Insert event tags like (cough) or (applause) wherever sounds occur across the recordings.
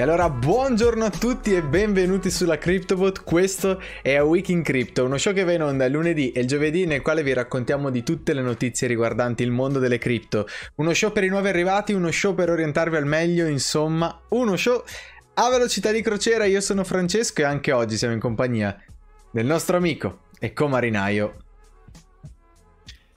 E allora buongiorno a tutti e benvenuti sulla CryptoBot, questo è A Week in Crypto, uno show che va in onda il lunedì e il giovedì nel quale vi raccontiamo di tutte le notizie riguardanti il mondo delle cripto. Uno show per i nuovi arrivati, uno show per orientarvi al meglio, insomma, uno show a velocità di crociera. Io sono Francesco e anche oggi siamo in compagnia del nostro amico e comarinaio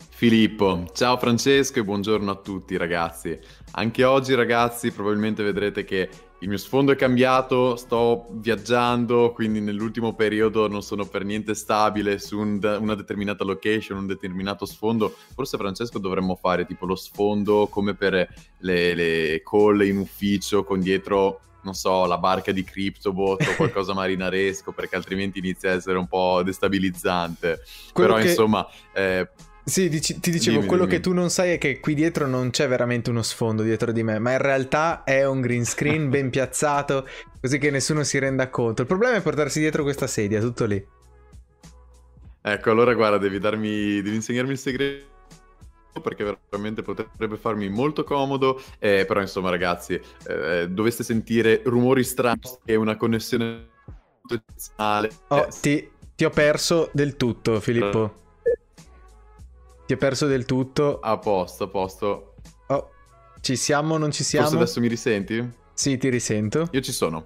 Filippo, ciao Francesco e buongiorno a tutti ragazzi. Anche oggi ragazzi probabilmente vedrete che il mio sfondo è cambiato, sto viaggiando, quindi nell'ultimo periodo non sono per niente stabile su un, una determinata location, un determinato sfondo. Forse Francesco dovremmo fare tipo lo sfondo come per le, le call in ufficio con dietro non so, la barca di CryptoBot o qualcosa (laughs) marinaresco, perché altrimenti inizia a essere un po' destabilizzante. Quello Però che... insomma, eh, sì, dici, ti dicevo, dimmi, quello dimmi. che tu non sai è che qui dietro non c'è veramente uno sfondo dietro di me, ma in realtà è un green screen ben piazzato, così che nessuno si renda conto. Il problema è portarsi dietro questa sedia, tutto lì. Ecco, allora guarda, devi darmi, devi insegnarmi il segreto perché veramente potrebbe farmi molto comodo, eh, però insomma ragazzi, eh, doveste sentire rumori strani e una connessione. Oh, ti, ti ho perso del tutto, Filippo. Ti ho perso del tutto. A posto, a posto. Oh, ci siamo, non ci siamo? Forse adesso mi risenti? Sì, ti risento. Io ci sono.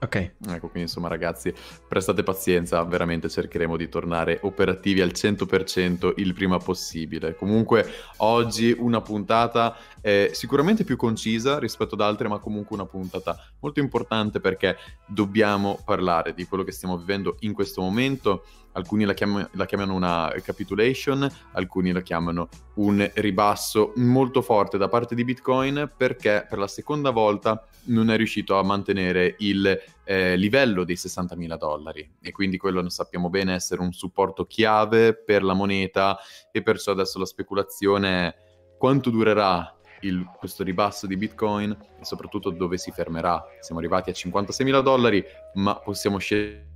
Ok. Ecco, quindi insomma ragazzi, prestate pazienza, veramente cercheremo di tornare operativi al 100% il prima possibile. Comunque oggi una puntata eh, sicuramente più concisa rispetto ad altre, ma comunque una puntata molto importante perché dobbiamo parlare di quello che stiamo vivendo in questo momento. Alcuni la, chiam- la chiamano una capitulation, alcuni la chiamano un ribasso molto forte da parte di Bitcoin perché per la seconda volta non è riuscito a mantenere il eh, livello dei 60.000 dollari e quindi quello ne sappiamo bene essere un supporto chiave per la moneta e perciò adesso la speculazione è quanto durerà il, questo ribasso di Bitcoin e soprattutto dove si fermerà. Siamo arrivati a 56.000 dollari ma possiamo scegliere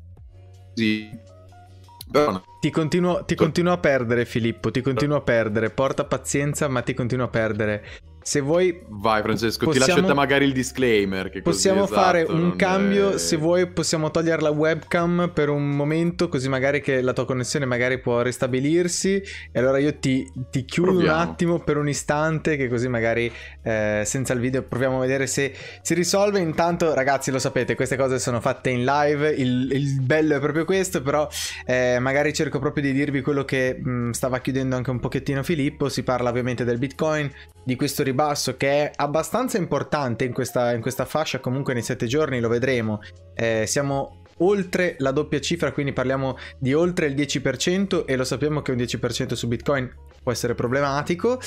però... Ti continuo, ti continuo a perdere Filippo, ti continuo a perdere, porta pazienza ma ti continuo a perdere se vuoi... Vai Francesco, possiamo, ti lascio te magari il disclaimer. Che possiamo esatto, fare un cambio, è... se vuoi possiamo togliere la webcam per un momento, così magari che la tua connessione magari può ristabilirsi. E allora io ti, ti chiudo proviamo. un attimo per un istante, che così magari eh, senza il video proviamo a vedere se si risolve. Intanto ragazzi lo sapete, queste cose sono fatte in live, il, il bello è proprio questo, però eh, magari cerco proprio di dirvi quello che mh, mm, stava chiudendo anche un pochettino Filippo. Si parla ovviamente del Bitcoin, di questo ribasso che è abbastanza importante in questa, in questa fascia, comunque nei sette giorni lo vedremo. Eh, siamo oltre la doppia cifra, quindi parliamo di oltre il 10% e lo sappiamo che un 10% su Bitcoin può essere problematico.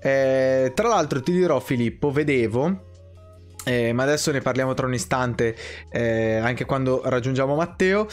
Eh, tra l'altro ti dirò Filippo, vedevo eh, ma adesso ne parliamo tra un istante, eh, anche quando raggiungiamo Matteo.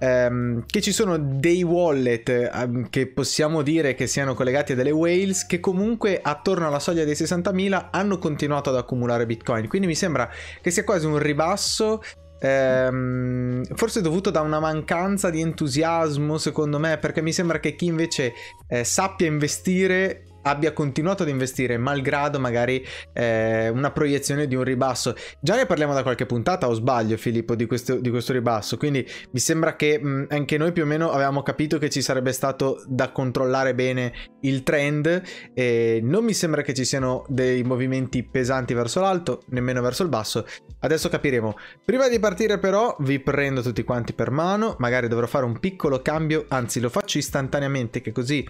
Ehm, che ci sono dei wallet ehm, che possiamo dire che siano collegati a delle whales che comunque attorno alla soglia dei 60.000 hanno continuato ad accumulare bitcoin. Quindi mi sembra che sia quasi un ribasso Ehm, forse dovuto da una mancanza di entusiasmo, secondo me, perché mi sembra che chi invece eh, sappia investire abbia continuato ad investire malgrado magari eh, una proiezione di un ribasso. Già ne parliamo da qualche puntata o sbaglio Filippo di questo, di questo ribasso, quindi mi sembra che mh, anche noi più o meno avevamo capito che ci sarebbe stato da controllare bene il trend e non mi sembra che ci siano dei movimenti pesanti verso l'alto, nemmeno verso il basso. Adesso capiremo. Prima di partire però vi prendo tutti quanti per mano, magari dovrò fare un piccolo cambio, anzi lo faccio istantaneamente che così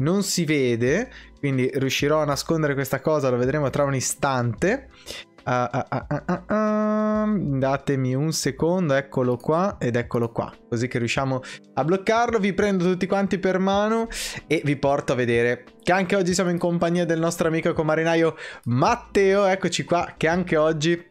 non si vede quindi riuscirò a nascondere questa cosa, lo vedremo tra un istante. Uh, uh, uh, datemi un secondo, eccolo qua ed eccolo qua, così che riusciamo a bloccarlo. Vi prendo tutti quanti per mano e vi porto a vedere che anche oggi siamo in compagnia del nostro amico comarinaio Matteo, eccoci qua, che anche oggi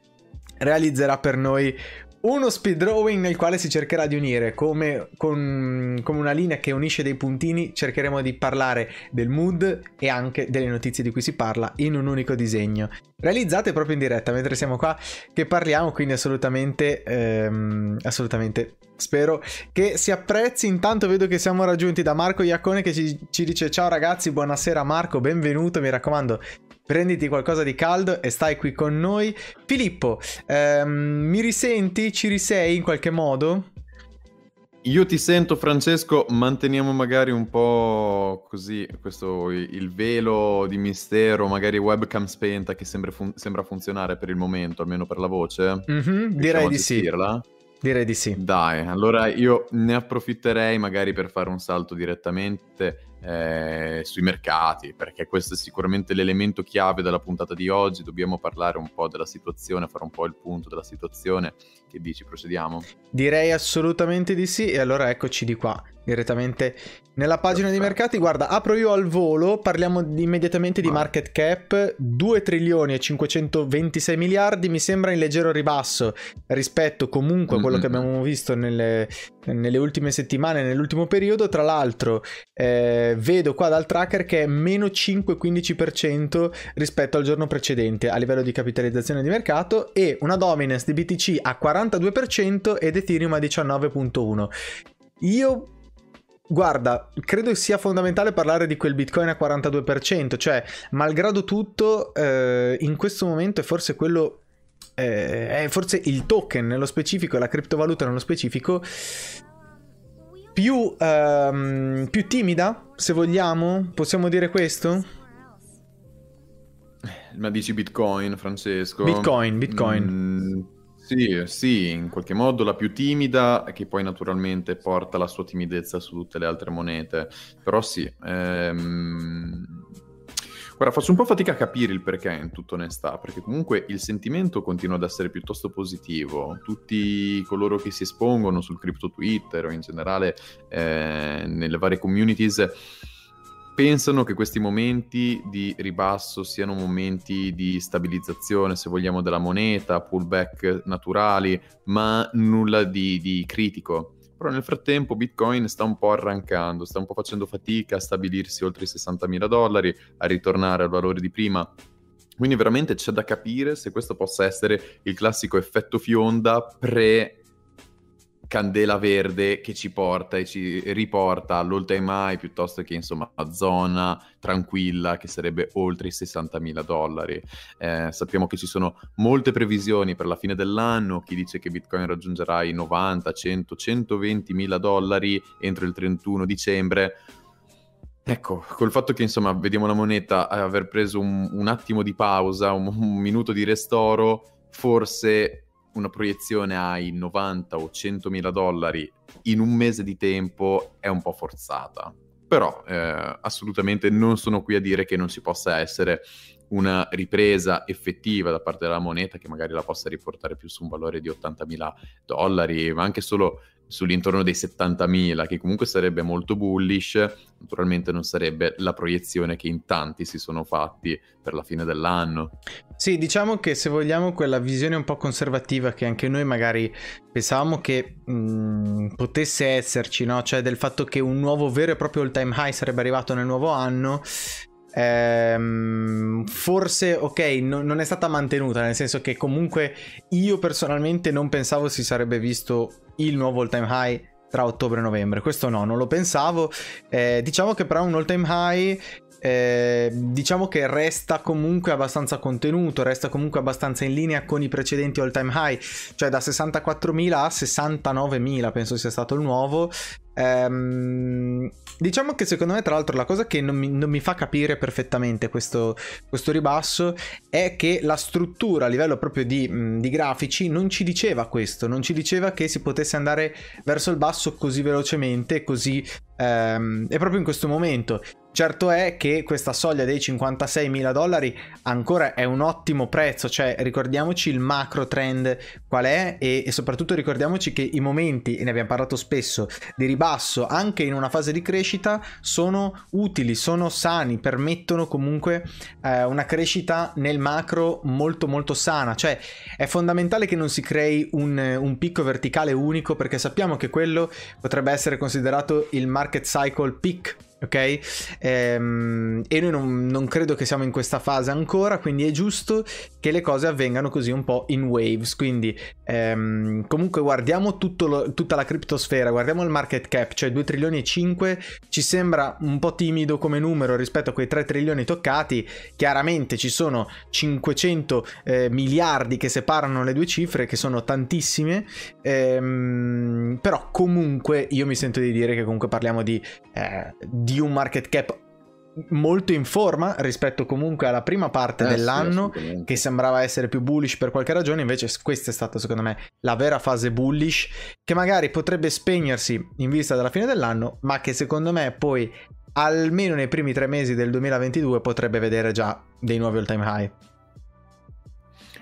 realizzerà per noi uno speed drawing nel quale si cercherà di unire come, con, come, una linea che unisce dei puntini, cercheremo di parlare del mood e anche delle notizie di cui si parla in un unico disegno. Realizzate proprio in diretta mentre siamo qua che parliamo, quindi assolutamente, ehm, assolutamente spero che si apprezzi. Intanto vedo che siamo raggiunti da Marco Iacone che ci, ci dice ciao ragazzi, buonasera Marco, benvenuto, mi raccomando prenditi qualcosa di caldo e stai qui con noi. Filippo, ehm, mi risenti? Ci risei in qualche modo? Io ti sento Francesco, manteniamo magari un po' così questo il velo di mistero, magari webcam spenta che sembra, fun- sembra funzionare per il momento, almeno per la voce. Mm-hmm, direi di sì. Direi di sì. Dai, allora io ne approfitterei magari per fare un salto direttamente eh, sui mercati, perché questo è sicuramente l'elemento chiave della puntata di oggi. Dobbiamo parlare un po' della situazione, fare un po' il punto della situazione. Che dici, procediamo? Direi assolutamente di sì, e allora eccoci di qua direttamente nella pagina Perfetto. di mercati. Guarda, apro io al volo, parliamo immediatamente di market cap, 2 trilioni e 526 miliardi, mi sembra in leggero ribasso rispetto comunque a quello mm-hmm. che abbiamo visto nelle, nelle, ultime settimane, nell'ultimo periodo. Tra l'altro, eh, vedo qua dal tracker che è meno 5-15% rispetto al giorno precedente a livello di capitalizzazione di mercato e una dominance di BTC a 42% ed Ethereum a 19.1%. Io Guarda, credo sia fondamentale parlare di quel Bitcoin a 42%, cioè, malgrado tutto, eh, in questo momento è forse quello, eh, è forse il token nello specifico, la criptovaluta nello specifico, più, ehm, più timida, se vogliamo, possiamo dire questo? Ma dici Bitcoin, Francesco? Bitcoin, Bitcoin. Mm sì, sì, in qualche modo la più timida, che poi naturalmente porta la sua timidezza su tutte le altre monete. Però sì, ehm... Guarda, faccio un po' fatica a capire il perché in tutta onestà, perché comunque il sentimento continua ad essere piuttosto positivo. Tutti coloro che si espongono sul crypto Twitter o in generale eh, nelle varie communities pensano che questi momenti di ribasso siano momenti di stabilizzazione, se vogliamo, della moneta, pullback naturali, ma nulla di, di critico. Però nel frattempo Bitcoin sta un po' arrancando, sta un po' facendo fatica a stabilirsi oltre i 60.000 dollari, a ritornare al valore di prima. Quindi veramente c'è da capire se questo possa essere il classico effetto fionda pre candela verde che ci porta e ci riporta all'all time high piuttosto che insomma a zona tranquilla che sarebbe oltre i 60.000 dollari. Eh, sappiamo che ci sono molte previsioni per la fine dell'anno, chi dice che Bitcoin raggiungerà i 90, 100, 120 mila dollari entro il 31 dicembre. Ecco, col fatto che insomma vediamo la moneta aver preso un, un attimo di pausa, un, un minuto di restoro, forse una proiezione ai 90 o 100 mila dollari in un mese di tempo è un po' forzata. Però eh, assolutamente non sono qui a dire che non si possa essere una ripresa effettiva da parte della moneta che magari la possa riportare più su un valore di 80 mila dollari, ma anche solo sull'intorno dei 70.000, che comunque sarebbe molto bullish, naturalmente non sarebbe la proiezione che in tanti si sono fatti per la fine dell'anno. Sì, diciamo che se vogliamo quella visione un po' conservativa che anche noi magari pensavamo che mh, mm, potesse esserci, no? cioè del fatto che un nuovo vero e proprio all time high sarebbe arrivato nel nuovo anno, Ehm, forse ok, no, non è stata mantenuta, nel senso che comunque io personalmente non pensavo si sarebbe visto il nuovo all time high tra ottobre e novembre. Questo no, non lo pensavo. Eh, diciamo che però un all time high eh, diciamo che resta comunque abbastanza contenuto, resta comunque abbastanza in linea con i precedenti all time high, cioè da 64.000 a 69.000 penso sia stato il nuovo. Ehm, diciamo che secondo me, tra l'altro, la cosa che non mi, non mi fa capire perfettamente questo, questo, ribasso è che la struttura a livello proprio di, di, grafici non ci diceva questo, non ci diceva che si potesse andare verso il basso così velocemente, così ehm, e proprio in questo momento. Certo è che questa soglia dei 56 mila dollari ancora è un ottimo prezzo, cioè ricordiamoci il macro trend qual è e, e, soprattutto ricordiamoci che i momenti, e ne abbiamo parlato spesso, di ribasso anche in una fase di crescita sono utili, sono sani, permettono comunque eh, una crescita nel macro molto molto sana, cioè è fondamentale che non si crei un, un picco verticale unico perché sappiamo che quello potrebbe essere considerato il market cycle peak ok? Ehm, e noi non, non, credo che siamo in questa fase ancora, quindi è giusto che le cose avvengano così un po' in waves. Quindi ehm, comunque guardiamo lo, tutta la criptosfera, guardiamo il market cap, cioè 2 trilioni e 5, ci sembra un po' timido come numero rispetto a quei 3 trilioni toccati. Chiaramente ci sono 500 eh, miliardi che separano le due cifre, che sono tantissime, ehm, però comunque io mi sento di dire che comunque parliamo di, eh, di un market cap molto in forma rispetto comunque alla prima parte eh, dell'anno sì, che sembrava essere più bullish per qualche ragione invece questa è stata secondo me la vera fase bullish che magari potrebbe spegnersi in vista della fine dell'anno ma che secondo me poi almeno nei primi tre mesi del 2022 potrebbe vedere già dei nuovi all time high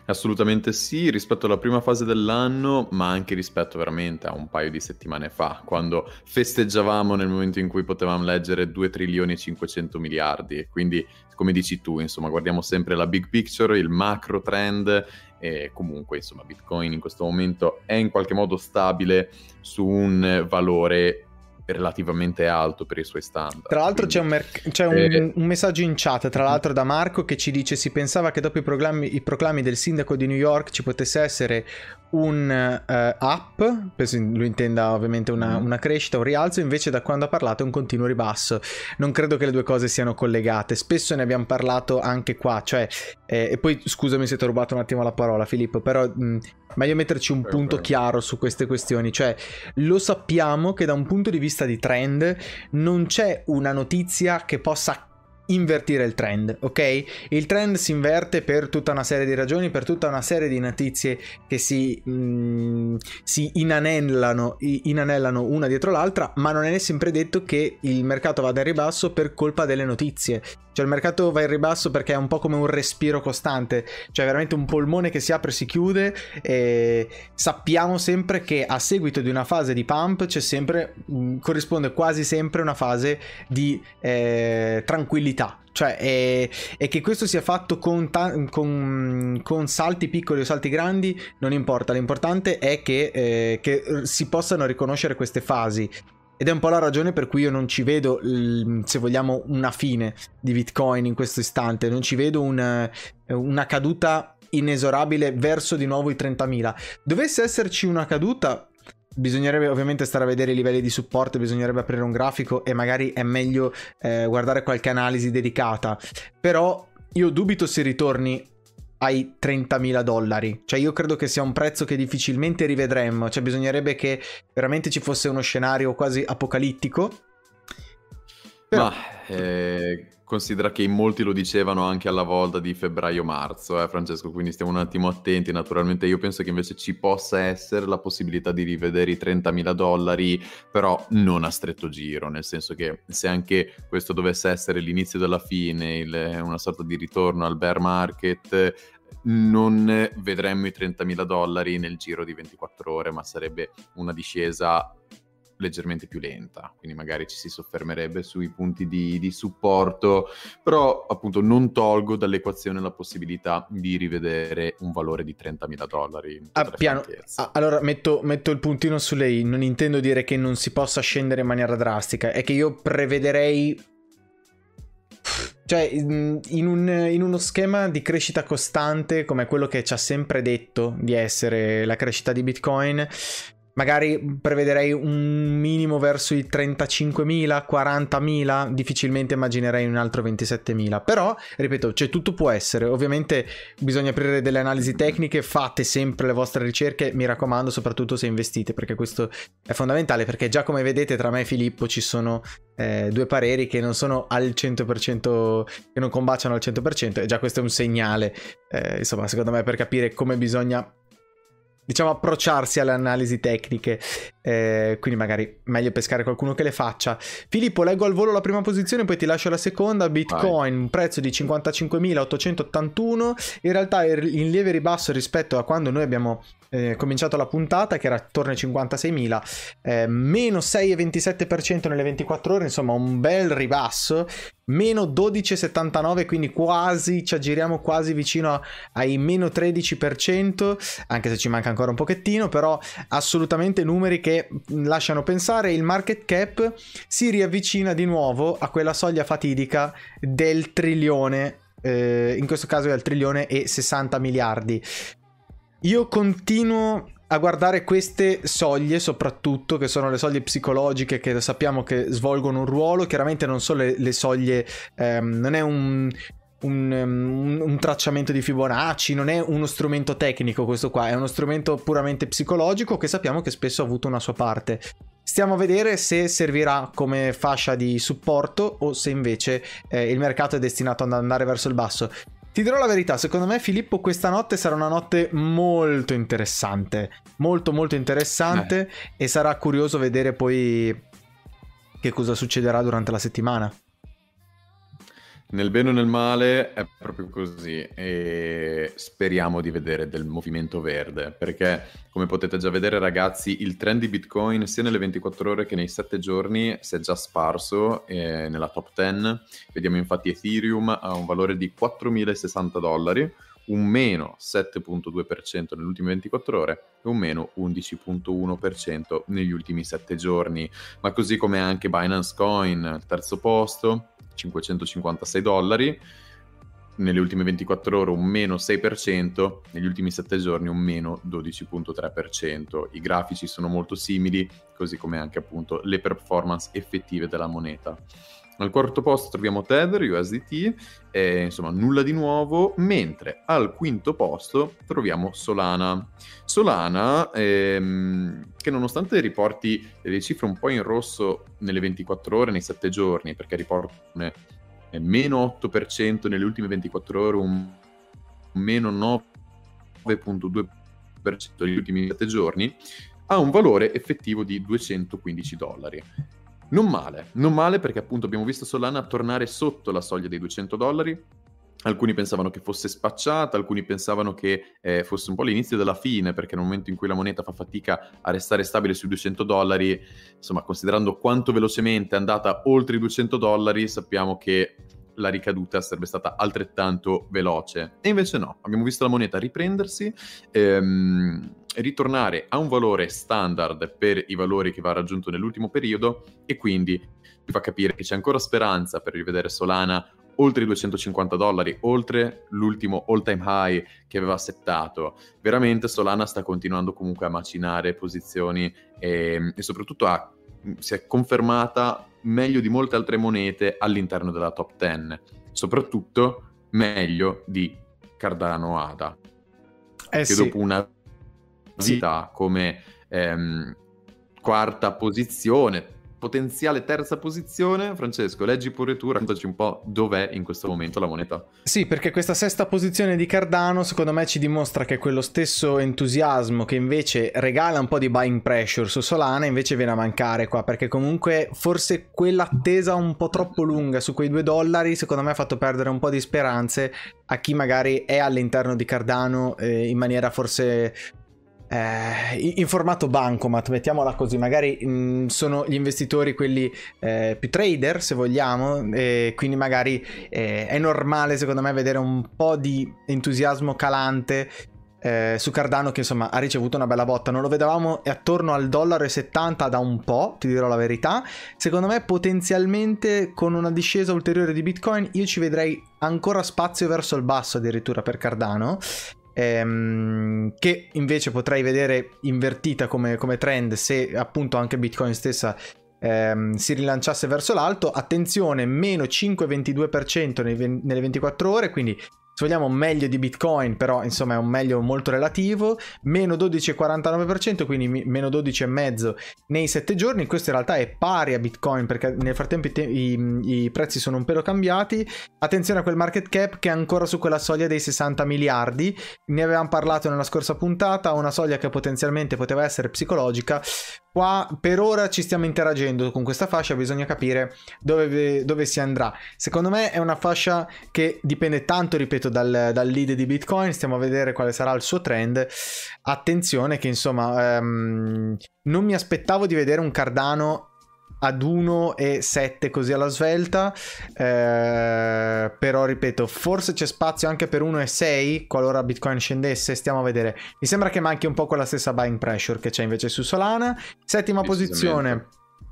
Assolutamente sì, rispetto alla prima fase dell'anno, ma anche rispetto veramente a un paio di settimane fa, quando festeggiavamo nel momento in cui potevamo leggere 2 trilioni e 500 miliardi. Quindi, come dici tu, insomma, guardiamo sempre la big picture, il macro trend e comunque, insomma, Bitcoin in questo momento è in qualche modo stabile su un valore relativamente alto per i suoi standard. Tra l'altro quindi, c'è, un, mer- c'è un, eh... un, messaggio in chat, tra l'altro da Marco, che ci dice si pensava che dopo i, proclami, i proclami del sindaco di New York ci potesse essere un uh, up, penso lui intenda ovviamente una, mm. una, crescita, un rialzo, invece da quando ha parlato è un continuo ribasso. Non credo che le due cose siano collegate, spesso ne abbiamo parlato anche qua, cioè, eh, e poi scusami se ti ho rubato un attimo la parola Filippo, però mh, meglio metterci un punto chiaro su queste questioni, cioè lo sappiamo che da un punto di vista di trend non c'è una notizia che possa invertire il trend, ok? Il trend si inverte per tutta una serie di ragioni, per tutta una serie di notizie che si, mm, si inanellano, inanellano una dietro l'altra, ma non è sempre detto che il mercato vada in ribasso per colpa delle notizie. Cioè il mercato va in ribasso perché è un po' come un respiro costante, cioè veramente un polmone che si apre e si chiude e sappiamo sempre che a seguito di una fase di pump c'è sempre, mm, corrisponde quasi sempre una fase di eh, tranquillità, cioè e, e, che questo sia fatto con, con, con, salti piccoli o salti grandi non importa, l'importante è che, eh, che, si possano riconoscere queste fasi ed è un po' la ragione per cui io non ci vedo, se vogliamo, una fine di Bitcoin in questo istante. Non ci vedo una, una caduta inesorabile verso di nuovo i 30.000. Dovesse esserci una caduta, bisognerebbe ovviamente stare a vedere i livelli di supporto, bisognerebbe aprire un grafico e magari è meglio eh, guardare qualche analisi dedicata. Però io dubito se ritorni ai 30.000 dollari. Cioè io credo che sia un prezzo che difficilmente rivedremmo, cioè bisognerebbe che veramente ci fosse uno scenario quasi apocalittico. Però... Ma eh, considera che in molti lo dicevano anche alla volta di febbraio-marzo, eh, Francesco, quindi stiamo un attimo attenti. Naturalmente io penso che invece ci possa essere la possibilità di rivedere i 30.000 dollari, però non a stretto giro, nel senso che se anche questo dovesse essere l'inizio della fine, il, una sorta di ritorno al bear market, non vedremmo i 30.000 dollari nel giro di 24 ore, ma sarebbe una discesa leggermente più lenta, quindi magari ci si soffermerebbe sui punti di, di supporto, però appunto non tolgo dall'equazione la possibilità di rivedere un valore di 30.000 dollari. Ah, piano. Ah, allora metto, metto, il puntino su lei, non intendo dire che non si possa scendere in maniera drastica, è che io prevederei... Cioè, in, un, in uno schema di crescita costante come quello che ci ha sempre detto di essere la crescita di Bitcoin, magari prevederei un minimo verso i 35.000, 40.000, difficilmente immaginerei un altro 27.000, però ripeto, cioè tutto può essere, ovviamente bisogna aprire delle analisi tecniche, fate sempre le vostre ricerche, mi raccomando, soprattutto se investite, perché questo è fondamentale, perché già come vedete tra me e Filippo ci sono eh, due pareri che non sono al 100%, che non combaciano al 100%, e già questo è un segnale, eh, insomma, secondo me per capire come bisogna diciamo, approcciarsi alle analisi tecniche. Eh, quindi magari meglio pescare qualcuno che le faccia. Filippo, leggo al volo la prima posizione, poi ti lascio la seconda. Bitcoin, un prezzo di 55.881. In realtà in lieve ribasso rispetto a quando noi abbiamo eh, cominciato la puntata che era attorno ai 56.000 eh, meno 6,27% nelle 24 ore insomma un bel ribasso meno 12,79 quindi quasi ci aggiriamo quasi vicino ai meno 13% anche se ci manca ancora un pochettino però assolutamente numeri che che lasciano pensare il market cap si riavvicina di nuovo a quella soglia fatidica del trilione, eh, in questo caso è al trilione e 60 miliardi. Io continuo a guardare queste soglie soprattutto che sono le soglie psicologiche che sappiamo che svolgono un ruolo chiaramente non sono le, le soglie ehm, non è un, un, um, un, tracciamento di Fibonacci, non è uno strumento tecnico questo qua, è uno strumento puramente psicologico che sappiamo che spesso ha avuto una sua parte. Stiamo a vedere se servirà come fascia di supporto o se invece eh, il mercato è destinato ad andare verso il basso. Ti dirò la verità, secondo me Filippo questa notte sarà una notte molto interessante, molto molto interessante eh. e sarà curioso vedere poi che cosa succederà durante la settimana. Nel bene o nel male è proprio così e speriamo di vedere del movimento verde perché come potete già vedere ragazzi il trend di Bitcoin sia nelle 24 ore che nei 7 giorni si è già sparso eh, nella top 10 vediamo infatti Ethereum ha un valore di 4.060 dollari un meno 7.2% nelle ultime 24 ore e un meno 11.1% negli ultimi 7 giorni. Ma così come anche Binance Coin al terzo posto 556 dollari, nelle ultime 24 ore un meno 6%, negli ultimi 7 giorni un meno 12.3%. I grafici sono molto simili, così come anche appunto le performance effettive della moneta. Al quarto posto troviamo Tether, USDT, e, insomma nulla di nuovo, mentre al quinto posto troviamo Solana. Solana, ehm, che nonostante riporti delle cifre un po' in rosso nelle 24 ore, nei 7 giorni, perché riporta meno 8% nelle ultime 24 ore, un meno 9.2% negli ultimi 7 giorni, ha un valore effettivo di 215 dollari. Non male, non male perché appunto abbiamo visto Solana tornare sotto la soglia dei 200 dollari. Alcuni pensavano che fosse spacciata, alcuni pensavano che eh, fosse un po' l'inizio della fine, perché nel momento in cui la moneta fa fatica a restare stabile sui 200 dollari, insomma, considerando quanto velocemente è andata oltre i 200 dollari, sappiamo che la ricaduta sarebbe stata altrettanto veloce. E invece no, abbiamo visto la moneta riprendersi, ehm, ritornare a un valore standard per i valori che va raggiunto nell'ultimo periodo e quindi vi fa capire che c'è ancora speranza per rivedere Solana oltre i 250 dollari, oltre l'ultimo all time high che aveva settato. Veramente Solana sta continuando comunque a macinare posizioni e, ehm, e soprattutto ha, si è confermata meglio di molte altre monete all'interno della top 10, soprattutto meglio di Cardano ADA. Eh che sì. dopo una vita come ehm, quarta posizione, potenziale terza posizione. Francesco, leggi pure tu, raccontaci un po' dov'è in questo momento la moneta. Sì, perché questa sesta posizione di Cardano secondo me ci dimostra che quello stesso entusiasmo che invece regala un po' di buying pressure su Solana invece viene a mancare qua, perché comunque forse quell'attesa un po' troppo lunga su quei due dollari secondo me ha fatto perdere un po' di speranze a chi magari è all'interno di Cardano eh, in maniera forse eh, in formato bancomat, mettiamola così, magari mh, mm, sono gli investitori quelli eh, più trader se vogliamo, e quindi magari eh, è normale secondo me vedere un po' di entusiasmo calante eh, su Cardano che insomma ha ricevuto una bella botta. Non lo vedevamo attorno al dollaro e 70 da un po' ti dirò la verità. Secondo me potenzialmente con una discesa ulteriore di bitcoin io ci vedrei ancora spazio verso il basso addirittura per Cardano ehm, che invece potrei vedere invertita come, come, trend se appunto anche Bitcoin stessa ehm, si rilanciasse verso l'alto. Attenzione, meno 5,22% nei, nelle 24 ore, quindi se vogliamo meglio di Bitcoin, però insomma è un meglio molto relativo, meno 12,49%, quindi meno 12,5% nei 7 giorni, questo in realtà è pari a Bitcoin perché nel frattempo i, te- i, i, prezzi sono un pelo cambiati, attenzione a quel market cap che è ancora su quella soglia dei 60 miliardi, ne avevamo parlato nella scorsa puntata, una soglia che potenzialmente poteva essere psicologica, Qua per ora ci stiamo interagendo con questa fascia, bisogna capire dove, dove, si andrà. Secondo me è una fascia che dipende tanto, ripeto, dal, dal, lead di Bitcoin, stiamo a vedere quale sarà il suo trend. Attenzione che insomma um, non mi aspettavo di vedere un Cardano ad 1 e 7 così alla svelta eh, però ripeto forse c'è spazio anche per 1 e 6 qualora Bitcoin scendesse stiamo a vedere mi sembra che manchi un po' quella stessa buying pressure che c'è invece su Solana settima posizione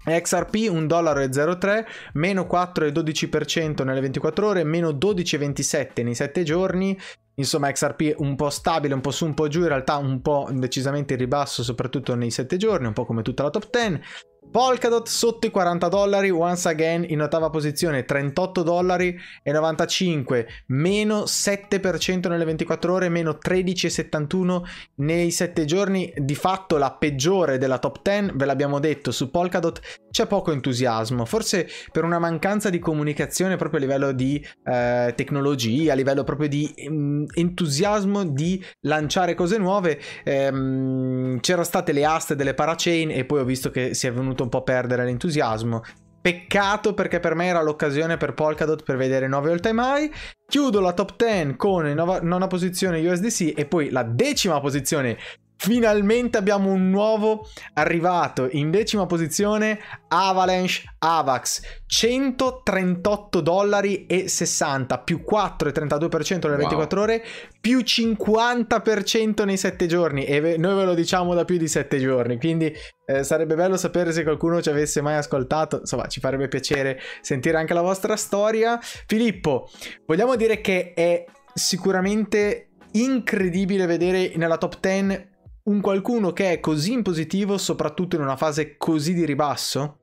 XRP 1,03$, meno 4,12% nelle 24 ore, meno 12,27% nei 7 giorni. Insomma, XRP un po' stabile, un po' su, un po' giù, in realtà un po' decisamente in ribasso, soprattutto nei 7 giorni, un po' come tutta la top 10. Polkadot sotto i 40 dollari, once again in ottava posizione 38 dollari e 95, meno 7% nelle 24 ore, meno 13,71 nei 7 giorni, di fatto la peggiore della top 10, ve l'abbiamo detto, su Polkadot c'è poco entusiasmo, forse per una mancanza di comunicazione proprio a livello di eh, tecnologia, a livello proprio di um, entusiasmo di lanciare cose nuove, ehm, c'erano state le aste delle parachain e poi ho visto che si è venuto un po' perdere l'entusiasmo. Peccato perché per me era l'occasione per Polkadot per vedere nuovi all time high. Chiudo la top 10 con nona posizione USDC e poi la decima posizione Finalmente abbiamo un nuovo arrivato. In decima posizione Avalanche Avax. 138 dollari e 60 più 4,32% nelle wow. 24 ore più 50% nei 7 giorni. E ve- noi ve lo diciamo da più di 7 giorni quindi eh, sarebbe bello sapere se qualcuno ci avesse mai ascoltato. Insomma ci farebbe piacere sentire anche la vostra storia. Filippo vogliamo dire che è sicuramente incredibile vedere nella top 10 un qualcuno che è così in positivo, soprattutto in una fase così di ribasso?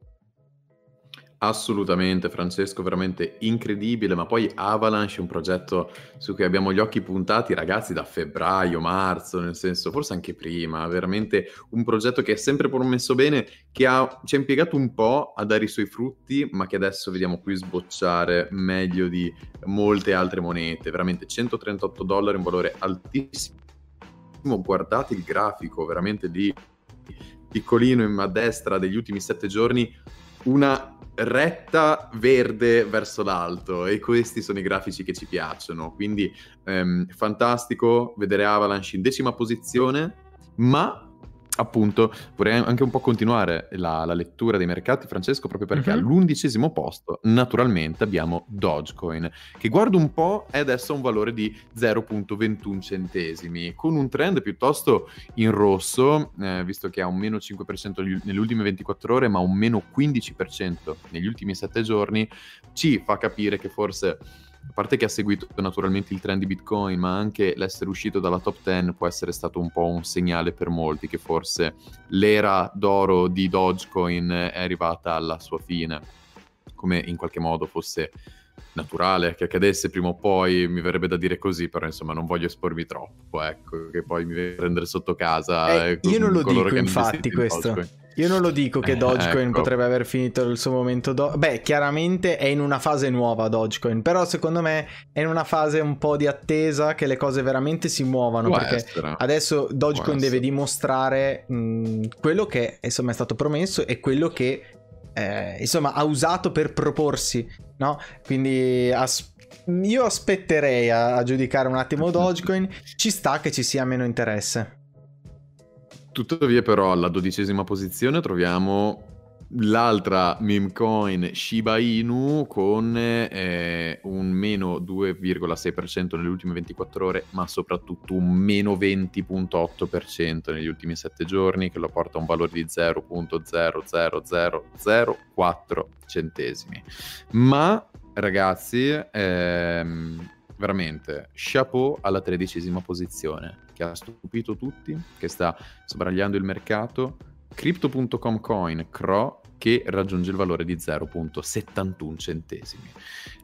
Assolutamente, Francesco, veramente incredibile, ma poi Avalanche è un progetto su cui abbiamo gli occhi puntati, ragazzi, da febbraio, marzo, nel senso, forse anche prima, veramente un progetto che è sempre promesso bene, che ha, ci ha impiegato un po' a dare i suoi frutti, ma che adesso vediamo qui sbocciare meglio di molte altre monete, veramente 138 dollari, un valore altissimo guardate il grafico veramente di piccolino in a destra degli ultimi sette giorni, una retta verde verso l'alto e questi sono i grafici che ci piacciono. Quindi ehm, fantastico vedere Avalanche in decima posizione, ma appunto vorrei anche un po' continuare la, la lettura dei mercati, Francesco, proprio perché uh-huh. all'undicesimo posto naturalmente abbiamo Dogecoin, che guardo un po' è adesso a un valore di 0.21 centesimi, con un trend piuttosto in rosso, eh, visto che ha un meno 5% nelle ultime 24 ore, ma un meno 15% negli ultimi 7 giorni, ci fa capire che forse a parte che ha seguito naturalmente il trend di Bitcoin, ma anche l'essere uscito dalla top 10 può essere stato un po' un segnale per molti che forse l'era d'oro di Dogecoin è arrivata alla sua fine, come in qualche modo fosse naturale che accadesse prima o poi, mi verrebbe da dire così, però insomma non voglio espormi troppo, ecco, che poi mi prendere sotto casa. Eh, io non lo dico infatti questo. In io non lo dico che eh, Dogecoin ecco. potrebbe aver finito il suo momento. Do- Beh, chiaramente è in una fase nuova Dogecoin, però secondo me è in una fase un po' di attesa che le cose veramente si muovano. Può perché essere. adesso Dogecoin deve dimostrare mh, quello che insomma è stato promesso e quello che eh, insomma ha usato per proporsi, no? Quindi as- io aspetterei a-, a giudicare un attimo (laughs) Dogecoin. Ci sta che ci sia meno interesse. Tuttavia però alla dodicesima posizione troviamo l'altra meme coin Shiba Inu con eh, un meno 2,6% nelle ultime 24 ore, ma soprattutto un meno 20,8% negli ultimi 7 giorni, che lo porta a un valore di 0.00004 centesimi. Ma ragazzi, ehm, veramente chapeau alla tredicesima posizione che ha stupito tutti, che sta sbragliando il mercato. Crypto.com coin CRO che raggiunge il valore di 0.71 centesimi.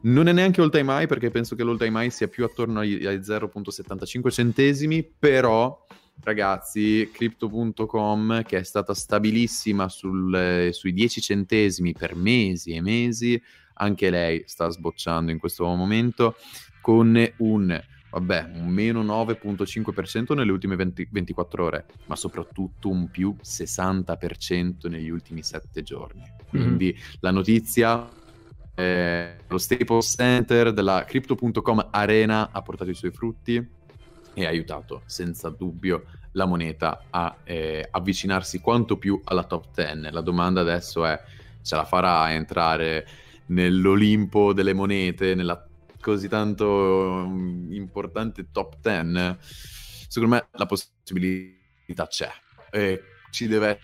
Non è neanche all time high perché penso che l'all time high sia più attorno ai, ai 0.75 centesimi, però ragazzi, Crypto.com che è stata stabilissima sul, sui 10 centesimi per mesi e mesi, anche lei sta sbocciando in questo momento con un vabbè, un meno 9.5% nelle ultime 20, 24 ore, ma soprattutto un più 60% negli ultimi 7 giorni. Mhm. Quindi mm-hmm. la notizia, eh, lo Staples Center della Crypto.com Arena ha portato i suoi frutti e ha aiutato senza dubbio la moneta a eh, avvicinarsi quanto più alla top 10. La domanda adesso è ce la farà a entrare nell'Olimpo delle monete, nella così tanto mm, importante top 10, secondo me la possibilità c'è. E ci deve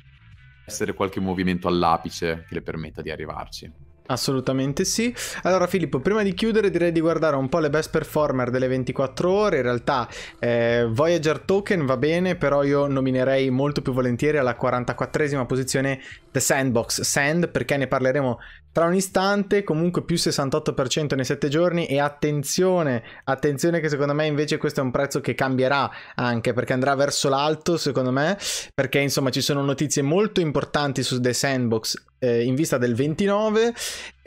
essere qualche movimento all'apice che le permetta di arrivarci. Assolutamente sì. Allora Filippo, prima di chiudere direi di guardare un po' le best performer delle 24 ore. In realtà eh, Voyager Token va bene, però io nominerei molto più volentieri alla 44esima posizione The Sandbox Sand, perché ne parleremo tra un istante, comunque più 68% nei 7 giorni e attenzione, attenzione che secondo me invece questo è un prezzo che cambierà anche perché andrà verso l'alto secondo me, perché insomma ci sono notizie molto importanti su The Sandbox eh, in vista del 29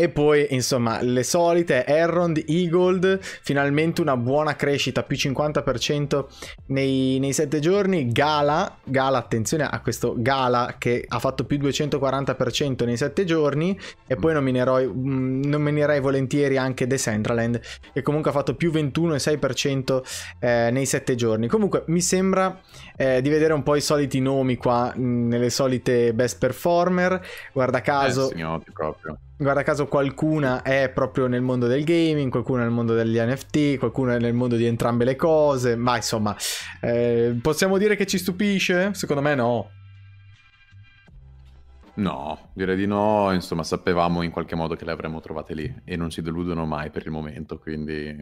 e poi insomma le solite Errond, Eagle, finalmente una buona crescita, più 50% nei, nei 7 giorni, Gala, Gala attenzione a questo Gala che ha fatto più 240% nei 7 giorni. E poi nominerò, mm, nominerei volentieri anche Decentraland che comunque ha fatto più 21,6% eh, nei 7 giorni. Comunque mi sembra eh, di vedere un po' i soliti nomi qua mh, mm, nelle solite best performer, guarda caso... Eh, signori, proprio guarda caso qualcuna è proprio nel mondo del gaming, qualcuno nel mondo degli NFT, qualcuno nel mondo di entrambe le cose, ma insomma, eh, possiamo dire che ci stupisce? Secondo me no. No, direi di no, insomma sapevamo in qualche modo che le avremmo trovate lì e non ci deludono mai per il momento, quindi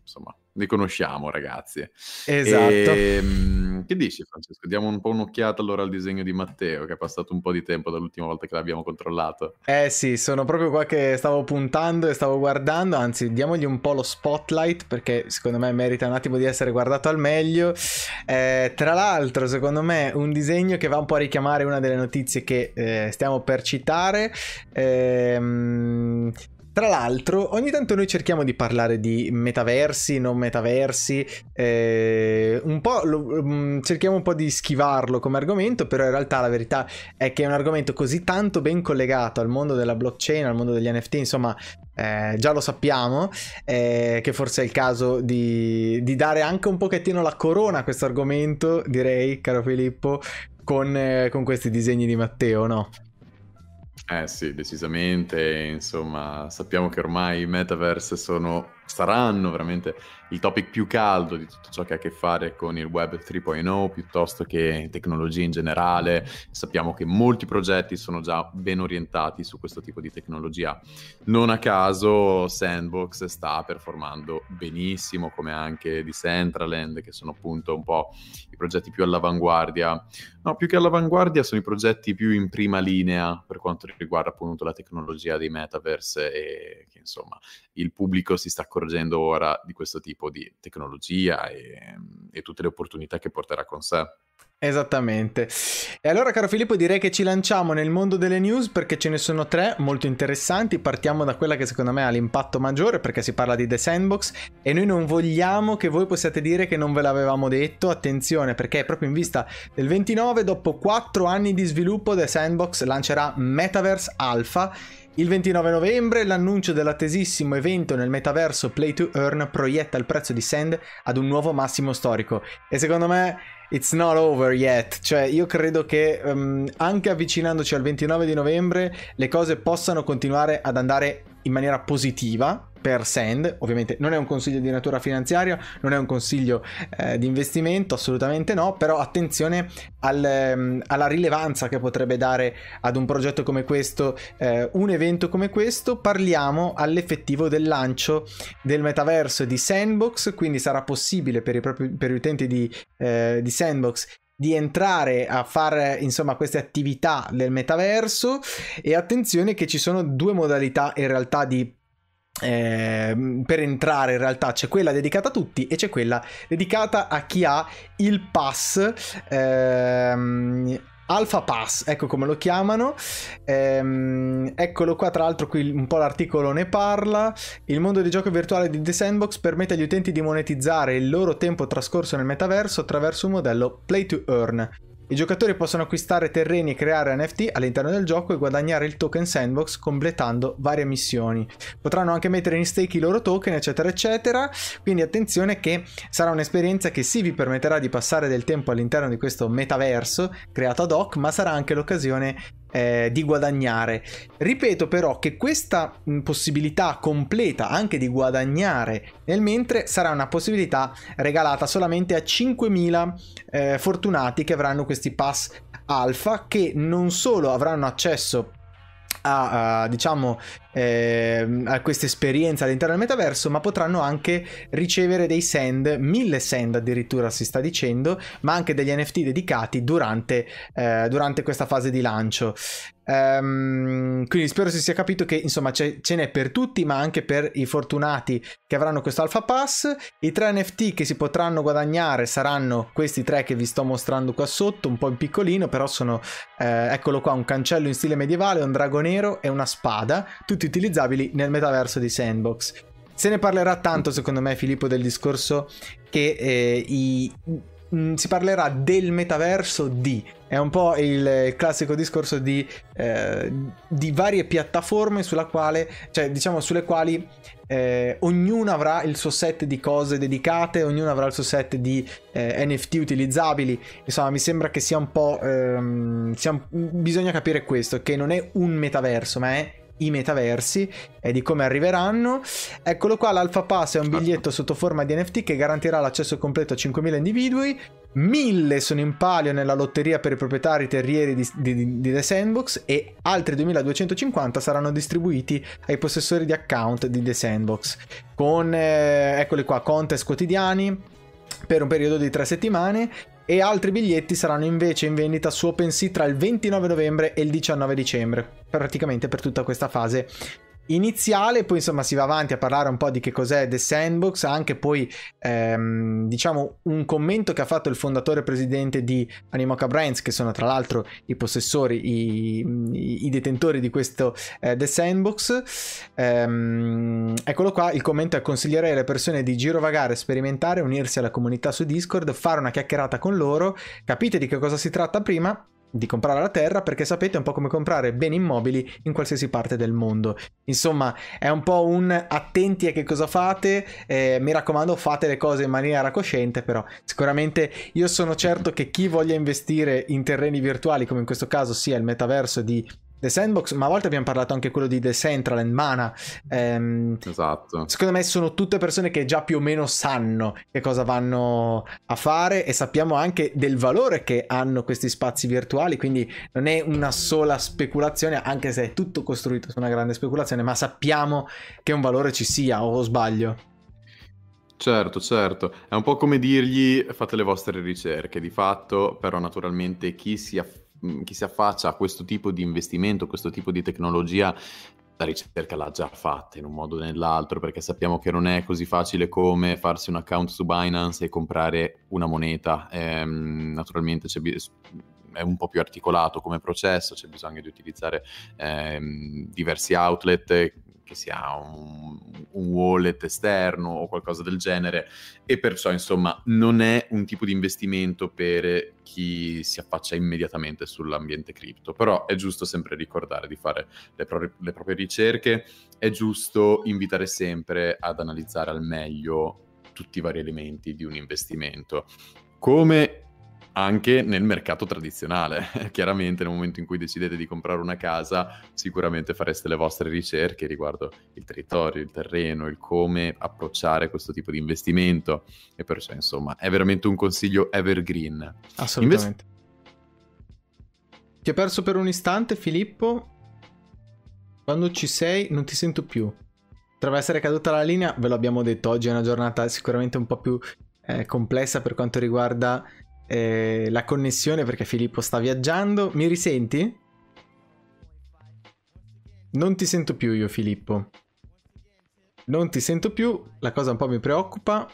insomma li conosciamo ragazzi. Esatto. E, ehm, che dici Francesco? Diamo un po' un'occhiata allora al disegno di Matteo che è passato un po' di tempo dall'ultima volta che l'abbiamo controllato. Eh sì, sono proprio qua che stavo puntando e stavo guardando, anzi diamogli un po' lo spotlight perché secondo me merita un attimo di essere guardato al meglio. Eh, tra l'altro secondo me un disegno che va un po' a richiamare una delle notizie che eh, stiamo per citare. Ehm, tra l'altro, ogni tanto noi cerchiamo di parlare di metaversi, non metaversi, eh, un po' lo, um, cerchiamo un po' di schivarlo come argomento, però in realtà la verità è che è un argomento così tanto ben collegato al mondo della blockchain, al mondo degli NFT, insomma, eh, già lo sappiamo, eh, che forse è il caso di, di, dare anche un pochettino la corona a questo argomento, direi, caro Filippo, con, eh, con questi disegni di Matteo, no? Eh sì, decisamente, insomma, sappiamo che ormai i metaverse sono saranno veramente il topic più caldo di tutto ciò che ha a che fare con il web 3.0 piuttosto che tecnologie in generale. Sappiamo che molti progetti sono già ben orientati su questo tipo di tecnologia. Non a caso Sandbox sta performando benissimo, come anche di Centraland, che sono appunto un po' i progetti più all'avanguardia. No, più che all'avanguardia sono i progetti più in prima linea per quanto riguarda appunto la tecnologia dei metaverse e che insomma il pubblico si sta accorgendo ora di questo tipo di tecnologia e, e tutte le opportunità che porterà con sé. Esattamente. E allora, caro Filippo, direi che ci lanciamo nel mondo delle news perché ce ne sono tre molto interessanti. Partiamo da quella che secondo me ha l'impatto maggiore perché si parla di The Sandbox e noi non vogliamo che voi possiate dire che non ve l'avevamo detto. Attenzione perché è proprio in vista del 29, dopo 4 anni di sviluppo, The Sandbox lancerà Metaverse Alpha il 29 novembre l'annuncio dell'attesissimo evento nel metaverso Play to Earn proietta il prezzo di Sand ad un nuovo massimo storico. E secondo me it's not over yet, cioè io credo che um, anche avvicinandoci al 29 di novembre le cose possano continuare ad andare in maniera positiva per Sand, ovviamente non è un consiglio di natura finanziaria, non è un consiglio eh, di investimento, assolutamente no, però attenzione al, um, alla rilevanza che potrebbe dare ad un progetto come questo, eh, un evento come questo, parliamo all'effettivo del lancio del metaverso di Sandbox, quindi sarà possibile per i, propri, per gli utenti di, eh, di Sandbox di entrare a fare insomma queste attività del metaverso. E attenzione che ci sono due modalità in realtà di eh, per entrare in realtà c'è quella dedicata a tutti e c'è quella dedicata a chi ha il pass ehm, Alpha Pass, ecco come lo chiamano. Ehm, eccolo qua, tra l'altro qui un po' l'articolo ne parla. Il mondo di gioco virtuale di The Sandbox permette agli utenti di monetizzare il loro tempo trascorso nel metaverso attraverso un modello Play to Earn i giocatori possono acquistare terreni e creare NFT all'interno del gioco e guadagnare il token sandbox completando varie missioni. Potranno anche mettere in stake i loro token, eccetera, eccetera. Quindi attenzione che sarà un'esperienza che sì vi permetterà di passare del tempo all'interno di questo metaverso creato ad hoc, ma sarà anche l'occasione eh, di guadagnare. Ripeto però che questa possibilità completa anche di guadagnare nel mentre sarà una possibilità regalata solamente a 5.000 eh, fortunati che avranno questi pass alfa che non solo avranno accesso a, a diciamo eh, a questa esperienza all'interno del metaverso, ma potranno anche ricevere dei send, mille send addirittura si sta dicendo, ma anche degli NFT dedicati durante, eh, durante questa fase di lancio. Um, quindi spero si sia capito che insomma ce n'è per tutti, ma anche per i fortunati che avranno questo Alpha Pass. I tre NFT che si potranno guadagnare saranno questi tre che vi sto mostrando qua sotto, un po' in piccolino, però sono eh, eccolo qua: un cancello in stile medievale, un drago nero e una spada, tutti utilizzabili nel metaverso di Sandbox. Se ne parlerà tanto, secondo me, Filippo, del discorso che eh, i, mh, mm, si parlerà del metaverso di. È un po' il classico discorso di, eh, di varie piattaforme sulla quale, cioè, diciamo, sulle quali eh, ognuno avrà il suo set di cose dedicate, ognuno avrà il suo set di eh, NFT utilizzabili. Insomma, mi sembra che sia un po'. Ehm, sia bisogna capire questo: che non è un metaverso, ma è i metaversi e di come arriveranno. Eccolo qua, l'Alpha Pass è un biglietto sotto forma di NFT che garantirà l'accesso completo a 5.000 individui. 1000 sono in palio nella lotteria per i proprietari terrieri di, di, di The Sandbox e altri 2250 saranno distribuiti ai possessori di account di The Sandbox con, eh, eccoli qua, contest quotidiani per un periodo di tre settimane e altri biglietti saranno invece in vendita su OpenSea tra il 29 novembre e il 19 dicembre, praticamente per tutta questa fase iniziale, poi insomma si va avanti a parlare un po' di che cos'è The Sandbox, anche poi ehm, diciamo un commento che ha fatto il fondatore e presidente di Animoca Brands, che sono tra l'altro i possessori, i, i detentori di questo eh, The Sandbox. Ehm, eccolo qua, il commento è consiglierei alle persone di girovagare, sperimentare, unirsi alla comunità su Discord, fare una chiacchierata con loro, capite di che cosa si tratta prima di comprare la terra perché sapete è un po' come comprare beni immobili in qualsiasi parte del mondo. Insomma, è un po' un attenti a che cosa fate, eh, mi raccomando fate le cose in maniera cosciente, però sicuramente io sono certo che chi voglia investire in terreni virtuali, come in questo caso sia il metaverso di The Sandbox, ma a volte abbiamo parlato anche quello di The Central and Mana. Ehm, esatto. Secondo me sono tutte persone che già più o meno sanno che cosa vanno a fare e sappiamo anche del valore che hanno questi spazi virtuali, quindi non è una sola speculazione, anche se è tutto costruito su una grande speculazione, ma sappiamo che un valore ci sia, o sbaglio? Certo, certo, è un po' come dirgli fate le vostre ricerche, di fatto però naturalmente chi si affronta chi si affaccia a questo tipo di investimento, questo tipo di tecnologia, la ricerca l'ha già fatta in un modo o nell'altro, perché sappiamo che non è così facile come farsi un account su Binance e comprare una moneta. Ehm, naturalmente è un po' più articolato come processo, c'è bisogno di utilizzare ehm, diversi outlet che sia un, un, wallet esterno o qualcosa del genere e perciò insomma non è un tipo di investimento per chi si affaccia immediatamente sull'ambiente cripto, però è giusto sempre ricordare di fare le, pro- le proprie ricerche, è giusto invitare sempre ad analizzare al meglio tutti i vari elementi di un investimento. Come anche nel mercato tradizionale. (laughs) Chiaramente nel momento in cui decidete di comprare una casa, sicuramente fareste le vostre ricerche riguardo il territorio, il terreno, il come approcciare questo tipo di investimento e perciò insomma è veramente un consiglio evergreen. Assolutamente. Invece... Ti ho perso per un istante Filippo? Quando ci sei non ti sento più. Potrebbe essere caduta la linea, ve lo abbiamo detto, oggi è una giornata sicuramente un po' più eh, complessa per quanto riguarda eh, la connessione perché Filippo sta viaggiando. Mi risenti? Non ti sento più io, Filippo. Non ti sento più, la cosa un po' mi preoccupa.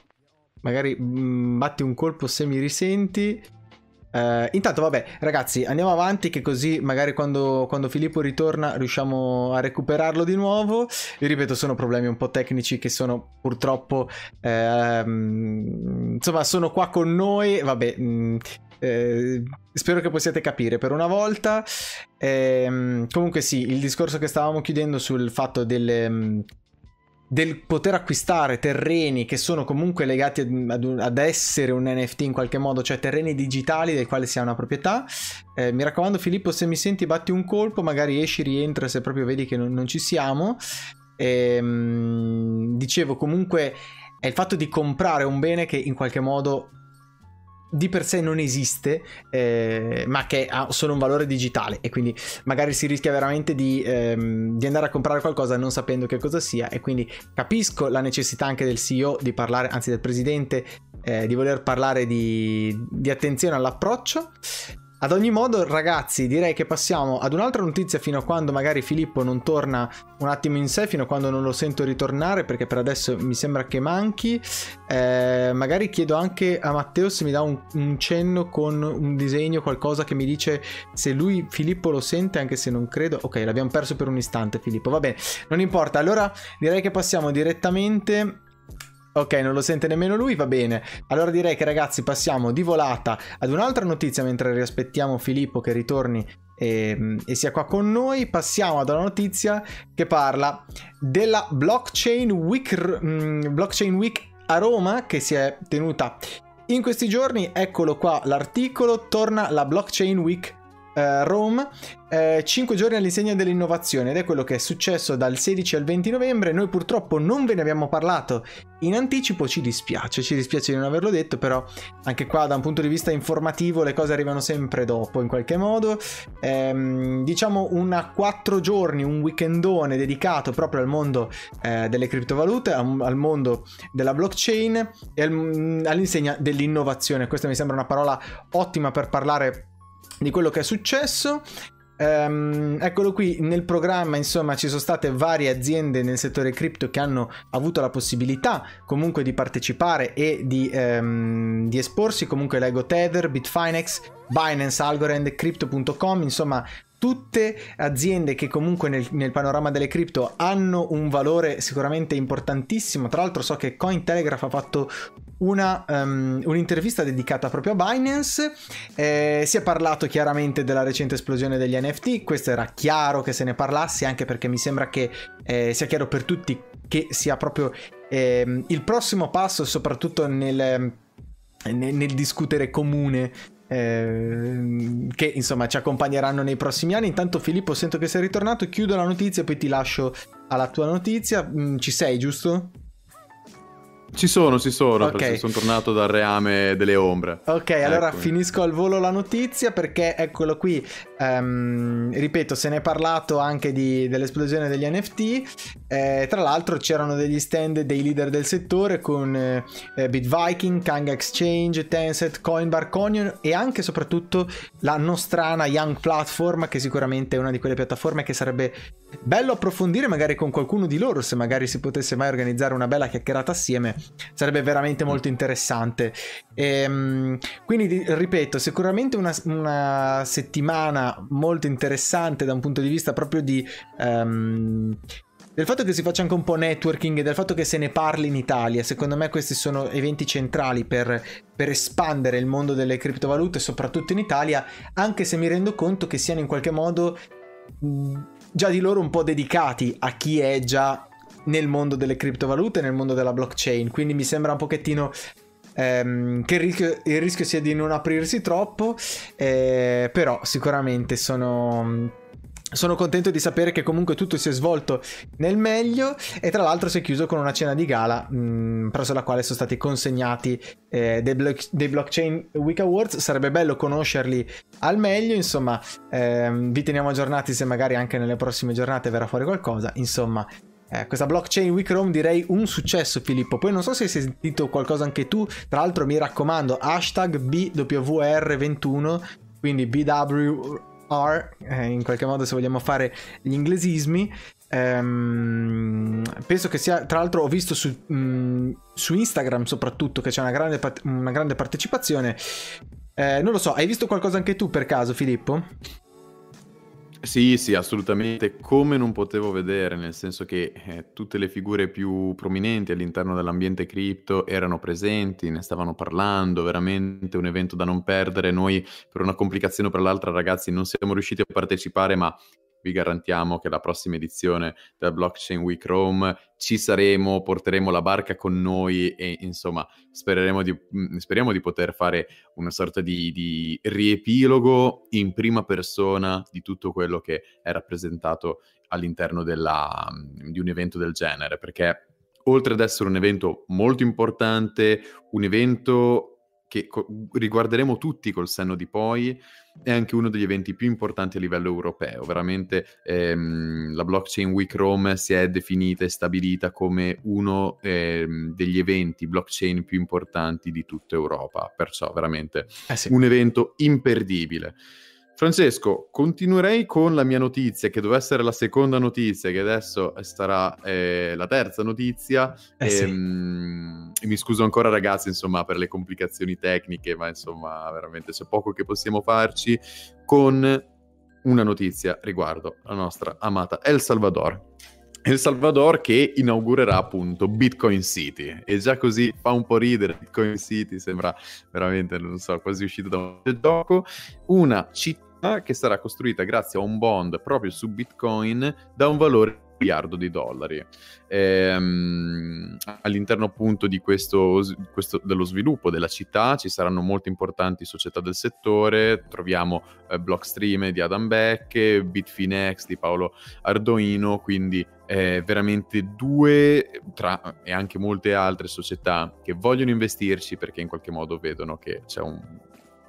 Magari mh, mm, batti un colpo se mi risenti. Uh, intanto, vabbè, ragazzi, andiamo avanti. Che così magari quando, quando, Filippo ritorna riusciamo a recuperarlo di nuovo. Vi ripeto, sono problemi un po' tecnici che sono purtroppo. Ehm, insomma, sono qua con noi. Vabbè. Mh, mm, eh, spero che possiate capire per una volta. Eh, comunque, sì, il discorso che stavamo chiudendo sul fatto delle. Del poter acquistare terreni che sono comunque legati ad, ad, essere un NFT in qualche modo, cioè terreni digitali del quale si ha una proprietà. Eh, mi raccomando Filippo, se mi senti batti un colpo, magari esci, rientra se proprio vedi che non, non ci siamo. Ehm, dicevo comunque è il fatto di comprare un bene che in qualche modo di per sé non esiste, eh, ma che ha solo un valore digitale e quindi magari si rischia veramente di, ehm, di, andare a comprare qualcosa non sapendo che cosa sia e quindi capisco la necessità anche del CEO di parlare, anzi del presidente, eh, di voler parlare di, di attenzione all'approccio. Ad ogni modo, ragazzi, direi che passiamo ad un'altra notizia fino a quando magari Filippo non torna un attimo in sé, fino a quando non lo sento ritornare, perché per adesso mi sembra che manchi. Eh, magari chiedo anche a Matteo se mi dà un, un, cenno con un disegno, qualcosa che mi dice se lui, Filippo, lo sente, anche se non credo. Ok, l'abbiamo perso per un istante, Filippo. Va bene, non importa. Allora direi che passiamo direttamente Ok, non lo sente nemmeno lui, va bene. Allora direi che ragazzi passiamo di volata ad un'altra notizia mentre riaspettiamo Filippo che ritorni e, ehm, e, sia qua con noi. Passiamo ad una notizia che parla della Blockchain Week, mm, Blockchain Week a Roma che si è tenuta in questi giorni. Eccolo qua l'articolo, torna la Blockchain Week eh, Rome, eh, 5 giorni all'insegna dell'innovazione ed è quello che è successo dal 16 al 20 novembre. Noi purtroppo non ve ne abbiamo parlato in anticipo, ci dispiace, ci dispiace di non averlo detto, però anche qua da un punto di vista informativo le cose arrivano sempre dopo in qualche modo. Ehm, diciamo una 4 giorni, un weekendone dedicato proprio al mondo eh, delle criptovalute, al mondo della blockchain e al, all'insegna dell'innovazione. Questa mi sembra una parola ottima per parlare di quello che è successo. Um, eccolo qui nel programma insomma ci sono state varie aziende nel settore cripto che hanno avuto la possibilità comunque di partecipare e di, um, di esporsi comunque leggo Tether, Bitfinex, Binance, Algorand, Crypto.com insomma tutte aziende che comunque nel, nel, panorama delle cripto hanno un valore sicuramente importantissimo. Tra l'altro so che Cointelegraph ha fatto una, um, un'intervista dedicata proprio a Binance. Eh, si è parlato chiaramente della recente esplosione degli NFT. Questo era chiaro che se ne parlasse, anche perché mi sembra che eh, sia chiaro per tutti che sia proprio eh, il prossimo passo, soprattutto nel, nel, nel discutere comune eh, che insomma ci accompagneranno nei prossimi anni. Intanto Filippo sento che sei ritornato, chiudo la notizia poi ti lascio alla tua notizia. Mm, ci sei, giusto? Ci sono, ci sono, okay. perché sono tornato dal reame delle ombre. Ok, ecco. allora finisco al volo la notizia perché eccolo qui, um, ripeto, se ne è parlato anche di, dell'esplosione degli NFT, eh, tra l'altro c'erano degli stand dei leader del settore con eh, Bitviking, Kanga Exchange, Tencent, Coinbar, Conion e anche e soprattutto la nostrana Young Platform che sicuramente è una di quelle piattaforme che sarebbe bello approfondire magari con qualcuno di loro se magari si potesse mai organizzare una bella chiacchierata assieme sarebbe veramente molto interessante. E, ehm, quindi, ripeto, sicuramente una, una, settimana molto interessante da un punto di vista proprio di... Um, del fatto che si faccia anche un po' networking e del fatto che se ne parli in Italia, secondo me questi sono eventi centrali per, per, espandere il mondo delle criptovalute, soprattutto in Italia, anche se mi rendo conto che siano in qualche modo già di loro un po' dedicati a chi è già nel mondo delle criptovalute, nel mondo della blockchain. Quindi mi sembra un pochettino ehm, che il rischio, il rischio, sia di non aprirsi troppo, eh, però sicuramente sono... Sono contento di sapere che comunque tutto si è svolto nel meglio e tra l'altro si è chiuso con una cena di gala mh, mm, presso la quale sono stati consegnati eh, dei, blo- dei, Blockchain Week Awards. Sarebbe bello conoscerli al meglio, insomma ehm, vi teniamo aggiornati se magari anche nelle prossime giornate verrà fuori qualcosa. Insomma eh, questa blockchain Week Rome direi un successo Filippo. Poi non so se hai sentito qualcosa anche tu. Tra l'altro mi raccomando, hashtag BWR21, quindi BWR, eh, in qualche modo se vogliamo fare gli inglesismi. Ehm, penso che sia, tra l'altro ho visto su, mm, su Instagram soprattutto che c'è una grande, una grande partecipazione. Eh, non lo so, hai visto qualcosa anche tu per caso Filippo? Sì, sì, assolutamente, come non potevo vedere, nel senso che eh, tutte le figure più prominenti all'interno dell'ambiente cripto erano presenti, ne stavano parlando, veramente un evento da non perdere. Noi per una complicazione o per l'altra, ragazzi, non siamo riusciti a partecipare, ma vi garantiamo che la prossima edizione della Blockchain Week Rome ci saremo, porteremo la barca con noi e insomma speriamo di, mm, speriamo di poter fare una sorta di, di riepilogo in prima persona di tutto quello che è rappresentato all'interno della, mm, di un evento del genere, perché oltre ad essere un evento molto importante, un evento che co- riguarderemo tutti col senno di poi, è anche uno degli eventi più importanti a livello europeo. Veramente ehm, la Blockchain Week Rome si è definita e stabilita come uno ehm, degli eventi blockchain più importanti di tutta Europa, perciò veramente eh sì. un evento imperdibile. Francesco, continuerei con la mia notizia, che doveva essere la seconda notizia, che adesso sarà eh, la terza notizia. Eh e, sì. mh, mi scuso ancora, ragazzi, insomma, per le complicazioni tecniche, ma insomma, veramente c'è poco che possiamo farci con una notizia riguardo la nostra amata El Salvador. El Salvador che inaugurerà appunto Bitcoin City e già così fa un po' ridere Bitcoin City, sembra veramente, non so, quasi uscito da un gioco, una città che sarà costruita grazie a un bond proprio su Bitcoin da un valore miliardo di dollari. Ehm, all'interno appunto di questo, questo, dello sviluppo della città ci saranno molte importanti società del settore, troviamo eh, Blockstream di Adam Beck, Bitfinex di Paolo Ardoino, quindi eh, veramente due tra, e anche molte altre società che vogliono investirci perché in qualche modo vedono che c'è un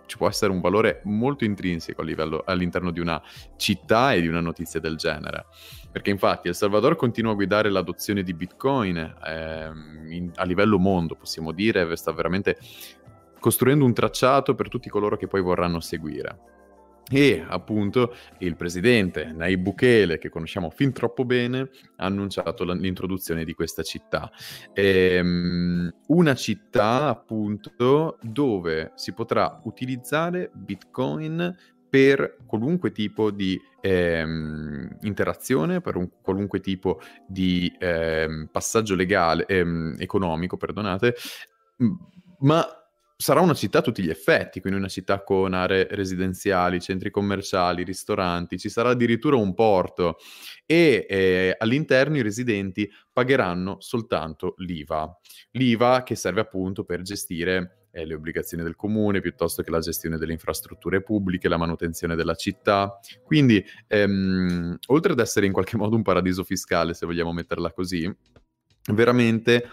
ci può essere un valore molto intrinseco livello, all'interno di una città e di una notizia del genere. Perché infatti El Salvador continua a guidare l'adozione di Bitcoin eh, in, a livello mondo, possiamo dire, sta veramente costruendo un tracciato per tutti coloro che poi vorranno seguire e appunto il presidente Nayib Bukele, che conosciamo fin troppo bene, ha annunciato l'introduzione di questa città. Ehm, una città appunto dove si potrà utilizzare Bitcoin per qualunque tipo di ehm, interazione, per un qualunque tipo di ehm, passaggio legale, ehm, economico, perdonate, ma sarà una città a tutti gli effetti, quindi una città con aree residenziali, centri commerciali, ristoranti, ci sarà addirittura un porto e eh, all'interno i residenti pagheranno soltanto l'IVA. L'IVA che serve appunto per gestire eh, le obbligazioni del comune piuttosto che la gestione delle infrastrutture pubbliche, la manutenzione della città. Quindi, ehm, oltre ad essere in qualche (laughs) modo un paradiso fiscale, se vogliamo metterla così, veramente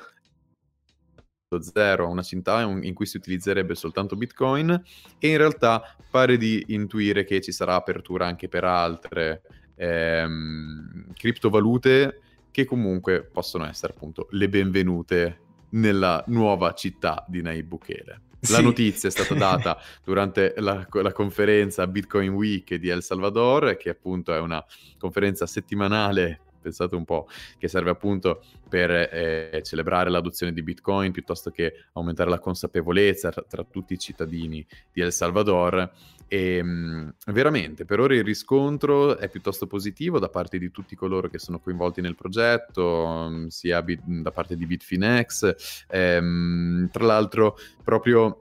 zero a una città in cui si utilizzerebbe soltanto Bitcoin e in realtà pare di intuire che ci sarà apertura anche per altre ehm, criptovalute che comunque possono essere appunto le benvenute nella nuova città di Nayib Bukele. La sì. notizia è stata (laughs) data durante la, la, conferenza Bitcoin Week di El Salvador, che appunto è una conferenza settimanale pensate un po', che serve appunto per eh, celebrare l'adozione di Bitcoin piuttosto che aumentare la consapevolezza tra, tra tutti i cittadini di El Salvador. E mh, mm, veramente per ora il riscontro è piuttosto positivo da parte di tutti coloro che sono coinvolti nel progetto, sia bit, da parte di Bitfinex. Ehm, tra l'altro, proprio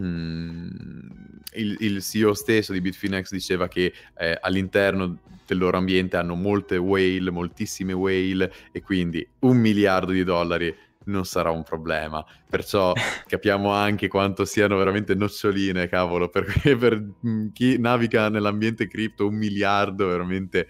Mm, il, il, CEO stesso di Bitfinex diceva che eh, all'interno del loro ambiente hanno molte whale, moltissime whale e quindi un miliardo di dollari non sarà un problema. Perciò (laughs) capiamo anche quanto siano veramente noccioline, cavolo, perché (laughs) per mm, chi naviga nell'ambiente cripto un miliardo è veramente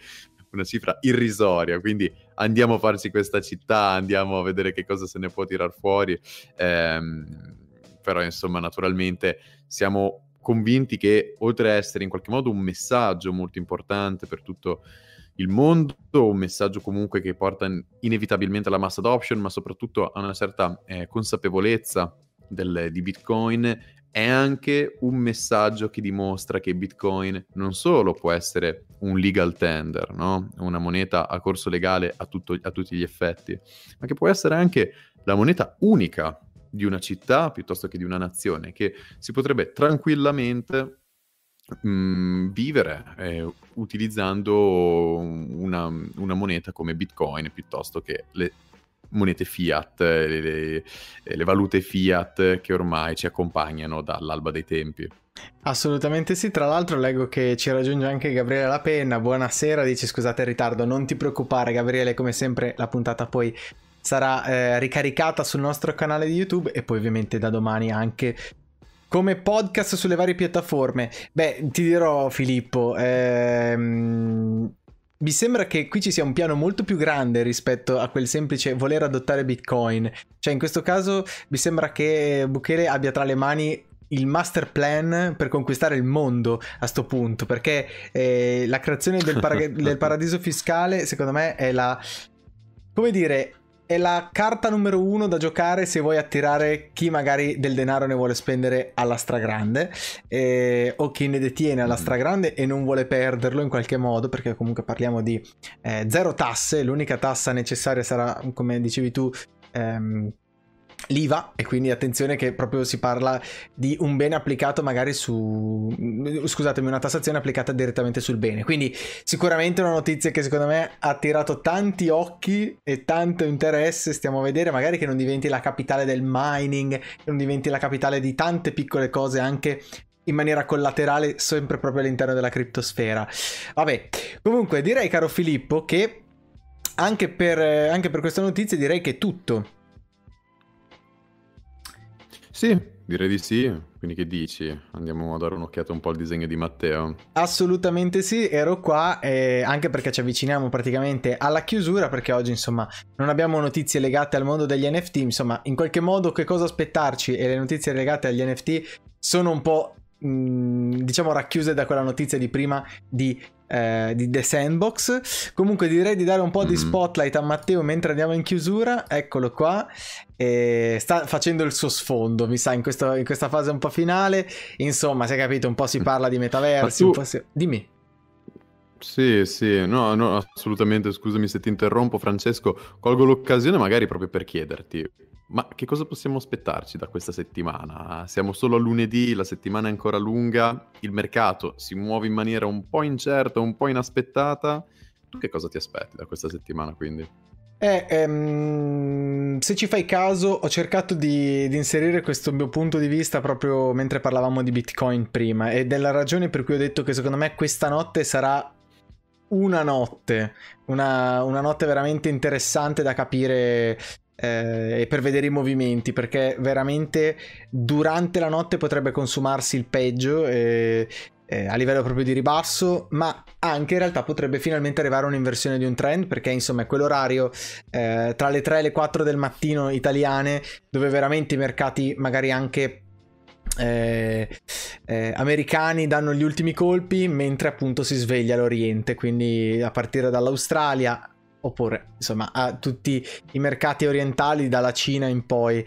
una cifra irrisoria, quindi andiamo a farci questa città, andiamo a vedere che cosa se ne può tirar fuori. Ehm, però insomma naturalmente siamo convinti che oltre a essere in qualche modo un messaggio molto importante per tutto il mondo, un messaggio comunque che porta inevitabilmente alla mass adoption, ma soprattutto a una certa eh, consapevolezza del, di Bitcoin, è anche un messaggio che dimostra che Bitcoin non solo può essere un legal tender, no? una moneta a corso legale a, tutto, a tutti gli effetti, ma che può essere anche la moneta unica di una città piuttosto che di una nazione, che si potrebbe tranquillamente mh, mm, vivere eh, utilizzando una, una, moneta come Bitcoin piuttosto che le monete fiat, le, le, le valute fiat che ormai ci accompagnano dall'alba dei tempi. Assolutamente sì, tra l'altro leggo che ci raggiunge anche Gabriele La Penna, buonasera, dice scusate il ritardo, non ti preoccupare Gabriele, come sempre la puntata poi sarà eh, ricaricata sul nostro canale di YouTube e poi ovviamente da domani anche come podcast sulle varie piattaforme. Beh, ti dirò Filippo, ehm, mi sembra che qui ci sia un piano molto più grande rispetto a quel semplice voler adottare Bitcoin. Cioè, in questo caso mi sembra che Bukele abbia tra le mani il master plan per conquistare il mondo a sto punto, perché eh, la creazione del, para- (laughs) del paradiso fiscale, secondo me, è la... come dire, è la carta numero uno da giocare se vuoi attirare chi magari del denaro ne vuole spendere alla stragrande eh, o chi ne detiene alla mm. stragrande e non vuole perderlo in qualche modo perché comunque parliamo di eh, zero tasse l'unica tassa necessaria sarà come dicevi tu ehm, l'IVA e quindi attenzione che proprio si parla di un bene applicato magari su scusatemi una tassazione applicata direttamente sul bene. Quindi sicuramente una notizia che secondo me ha attirato tanti occhi e tanto interesse. Stiamo a vedere magari che non diventi la capitale del mining che non diventi la capitale di tante piccole cose anche in maniera collaterale sempre proprio all'interno della criptosfera. Vabbè comunque direi caro Filippo che anche per, anche per questa notizia direi che è tutto sì, direi di sì. Quindi che dici? Andiamo a dare un'occhiata un po' al disegno di Matteo. Assolutamente sì, ero qua eh, anche perché ci avviciniamo praticamente alla chiusura perché oggi insomma non abbiamo notizie legate al mondo degli NFT, insomma in qualche modo che cosa aspettarci e le notizie legate agli NFT sono un po' mh, diciamo racchiuse da quella notizia di prima di eh, di The Sandbox. Comunque direi di dare un po' di mm-hmm. spotlight a Matteo mentre andiamo in chiusura. Eccolo qua. E sta facendo il suo sfondo, mi sa, in, questo, in questa fase un po' finale. Insomma, si è capito, un po' si parla di metaversi. Tu... Si... Dimmi. Sì, sì, no, no, assolutamente, scusami se ti interrompo Francesco, colgo l'occasione magari proprio per chiederti, ma che cosa possiamo aspettarci da questa settimana? Siamo solo a lunedì, la settimana è ancora lunga, il mercato si muove in maniera un po' incerta, un po' inaspettata. Tu che cosa ti aspetti da questa settimana quindi? Eh, ehm, se ci fai caso, ho cercato di, di, inserire questo mio punto di vista proprio mentre parlavamo di Bitcoin prima ed è la ragione per cui ho detto che secondo me questa notte sarà una notte, una, una notte veramente interessante da capire eh, e per vedere i movimenti perché veramente durante la notte potrebbe consumarsi il peggio eh, eh, a livello proprio di ribasso ma anche in realtà potrebbe finalmente arrivare un'inversione di un trend perché insomma è quell'orario eh, tra le 3 e le 4 del mattino italiane dove veramente i mercati magari anche eh, eh, americani danno gli ultimi colpi mentre appunto si sveglia l'Oriente, quindi a partire dall'Australia oppure insomma a tutti i mercati orientali dalla Cina in poi.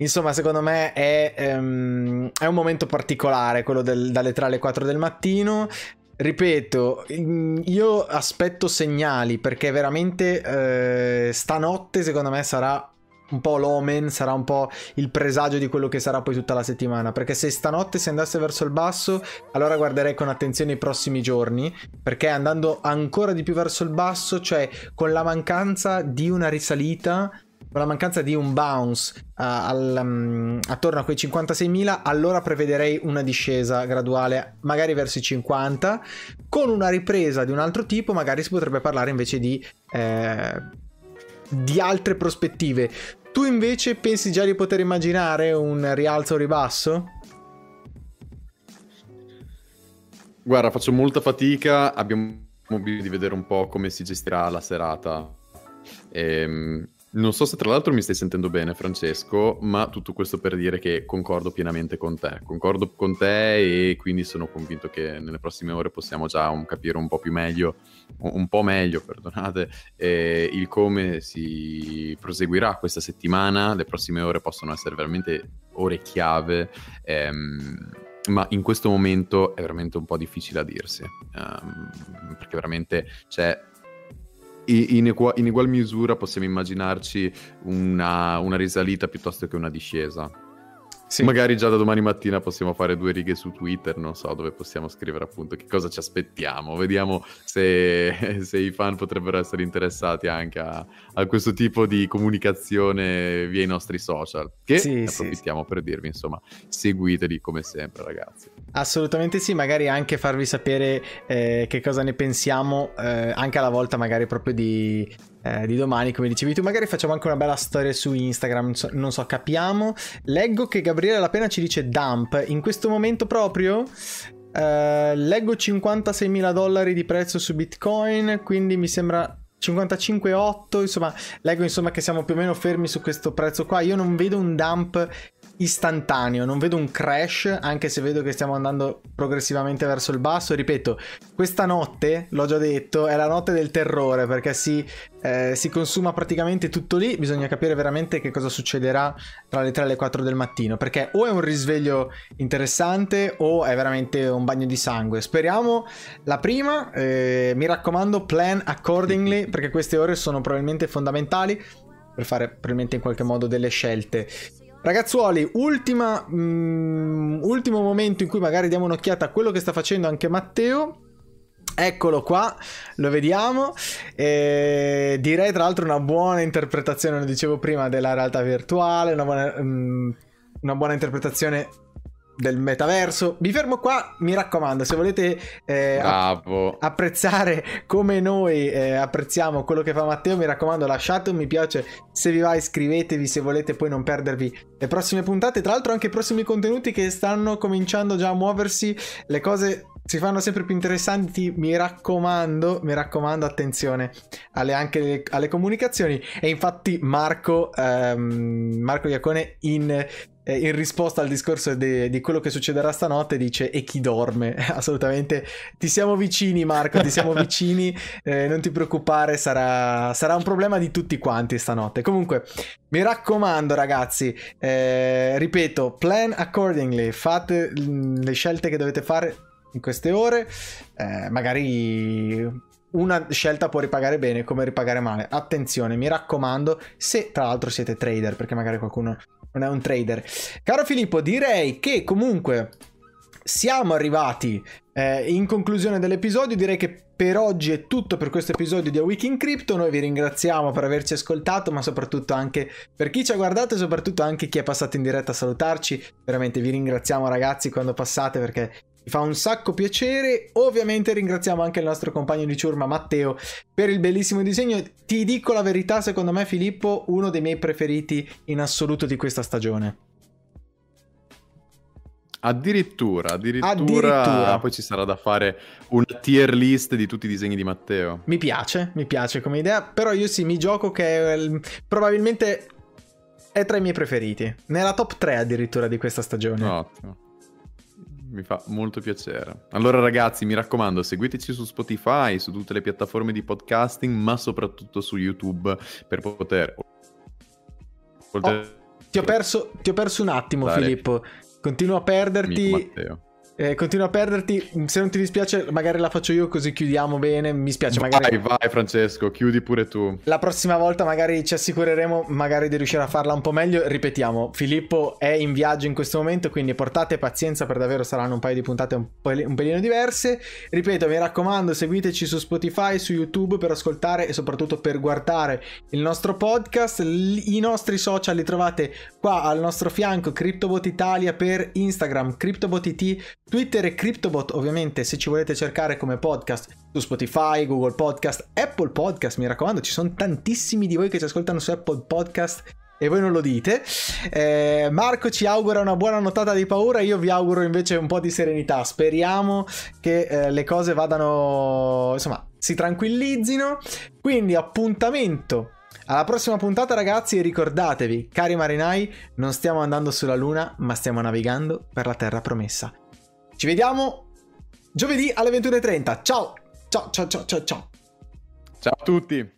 Insomma, secondo me è, um, è un momento particolare quello del, dalle 3 alle 4 del mattino. Ripeto, io aspetto segnali perché veramente eh, stanotte secondo me sarà un po' l'omen, sarà un po' il presagio di quello che sarà poi tutta la settimana. Perché se stanotte si andasse verso il basso, allora guarderei con attenzione i prossimi giorni. Perché andando ancora di più verso il basso, cioè con la mancanza di una risalita, con la mancanza di un bounce uh, al, um, attorno a quei 56.000, allora prevederei una discesa graduale, magari verso i 50. Con una ripresa di un altro tipo, magari si potrebbe parlare invece di. Eh, di altre prospettive. Tu invece pensi già di poter immaginare un rialzo o ribasso? Guarda, faccio molta fatica, abbiamo bisogno di vedere un po' come si gestirà la serata. Ehm, non so se tra l'altro mi stai sentendo bene, Francesco, ma tutto questo per dire che concordo pienamente con te. Concordo con te e quindi sono convinto che nelle prossime ore possiamo già un, capire un po' più meglio, un po' meglio, perdonate, eh, il come si proseguirà questa settimana. Le prossime ore possono essere veramente ore chiave. Ehm, ma in questo momento è veramente un po' difficile a dirsi, um, perché veramente c'è in, equa- in ugual misura possiamo immaginarci una, una risalita piuttosto che una discesa. Sì. Magari già da domani mattina possiamo fare due righe su Twitter, non so dove possiamo scrivere appunto che cosa ci aspettiamo. Vediamo se, (laughs) se i fan potrebbero essere interessati anche a, a, questo tipo di comunicazione via i nostri social. Che sì, approfittiamo sì, per dirvi, insomma, seguiteli come sempre, ragazzi. Assolutamente sì, magari anche farvi sapere eh, che cosa ne pensiamo, eh, anche alla volta magari proprio di eh, di domani, come dicevi tu. Magari facciamo anche una bella storia su Instagram, non so, non so, capiamo. Leggo che Gabriele Lapena ci dice dump. In questo momento proprio eh, leggo 56 mila dollari di prezzo su Bitcoin, quindi mi sembra 55,8 insomma leggo insomma che siamo più o meno fermi su questo prezzo qua io non vedo un dump istantaneo, non vedo un crash, anche se vedo che stiamo andando progressivamente verso il basso. Ripeto, questa notte, l'ho già detto, è la notte del terrore perché si, eh, si consuma praticamente tutto lì. Bisogna capire veramente che cosa succederà tra le 3 e le 4 del mattino, perché o è un risveglio interessante o è veramente un bagno di sangue. Speriamo la prima, eh, mi raccomando, plan accordingly, perché queste ore sono probabilmente fondamentali per fare probabilmente in qualche modo delle scelte. Ragazzuoli, ultima, mm, ultimo momento in cui magari diamo un'occhiata a quello che sta facendo anche Matteo. Eccolo qua, lo vediamo. E direi tra l'altro una buona interpretazione, lo dicevo prima, della realtà virtuale, una buona, um, una buona interpretazione del metaverso. Vi fermo qua, mi raccomando, se volete eh, apprezzare come noi eh, apprezziamo quello che fa Matteo, mi raccomando lasciate un mi piace, se vi va iscrivetevi se volete poi non perdervi le prossime puntate, tra l'altro anche i prossimi contenuti che stanno cominciando già a muoversi, le cose si fanno sempre più interessanti, mi raccomando, mi raccomando, attenzione alle, anche alle comunicazioni. E infatti Marco, ehm, Marco Iacone in eh, in risposta al discorso di, di, quello che succederà stanotte dice e chi dorme? (laughs) Assolutamente. Ti siamo vicini Marco ti siamo vicini eh, non ti preoccupare sarà, sarà, un problema di tutti quanti stanotte. Comunque mi raccomando ragazzi eh, ripeto plan accordingly. Fate le scelte che dovete fare in queste ore. Eh, magari una scelta può ripagare bene come ripagare male. Attenzione, mi raccomando, se tra l'altro siete trader, perché magari qualcuno non è un trader. Caro Filippo, direi che comunque siamo arrivati eh, in conclusione dell'episodio. Direi che per oggi è tutto per questo episodio di A Week in Crypto. Noi vi ringraziamo per averci ascoltato, ma soprattutto anche per chi ci ha guardato e soprattutto anche chi è passato in diretta a salutarci. Veramente vi ringraziamo ragazzi quando passate perché fa un sacco piacere. Ovviamente ringraziamo anche il nostro compagno di ciurma Matteo per il bellissimo disegno. Ti dico la verità, secondo me Filippo, uno dei miei preferiti in assoluto di questa stagione. Addirittura, addirittura, addirittura, poi ci sarà da fare una tier list di tutti i disegni di Matteo. Mi piace, mi piace come idea, però io sì, mi gioco che è, probabilmente è tra i miei preferiti, nella top 3 addirittura di questa stagione. Ottimo mi fa molto piacere. Allora ragazzi, mi raccomando, seguiteci su Spotify, su tutte le piattaforme di podcasting, ma soprattutto su YouTube per poter... Oh, ti, ho perso, ti ho perso un attimo, Dare. Filippo. Continuo a perderti. Matteo. Eh, continua a perderti. Se non ti dispiace, magari la faccio io così chiudiamo bene. Mi spiace, magari. Vai, vai, Francesco, chiudi pure tu. La prossima volta magari ci assicureremo magari di riuscire a farla un po' meglio. Ripetiamo, Filippo è in viaggio in questo momento, quindi portate pazienza per davvero saranno un paio di puntate un, un pelino diverse. Ripeto, mi raccomando, seguiteci su Spotify, su YouTube per ascoltare e soprattutto per guardare il nostro podcast. I nostri social li trovate qua al nostro fianco, CryptoBot Italia per Instagram, CryptoBot IT Twitter e CryptoBot ovviamente se ci volete cercare come podcast su Spotify, Google Podcast, Apple Podcast, mi raccomando, ci sono tantissimi di voi che ci ascoltano su Apple Podcast e voi non lo dite. Eh, Marco ci augura una buona notata di paura, io vi auguro invece un po' di serenità. Speriamo che eh, le cose vadano, insomma, si tranquillizzino. Quindi appuntamento alla prossima puntata ragazzi e ricordatevi, cari marinai, non stiamo andando sulla luna, ma stiamo navigando per la terra promessa. Ci vediamo giovedì alle 21.30. Ciao! Ciao, ciao, ciao, ciao, ciao. A tutti.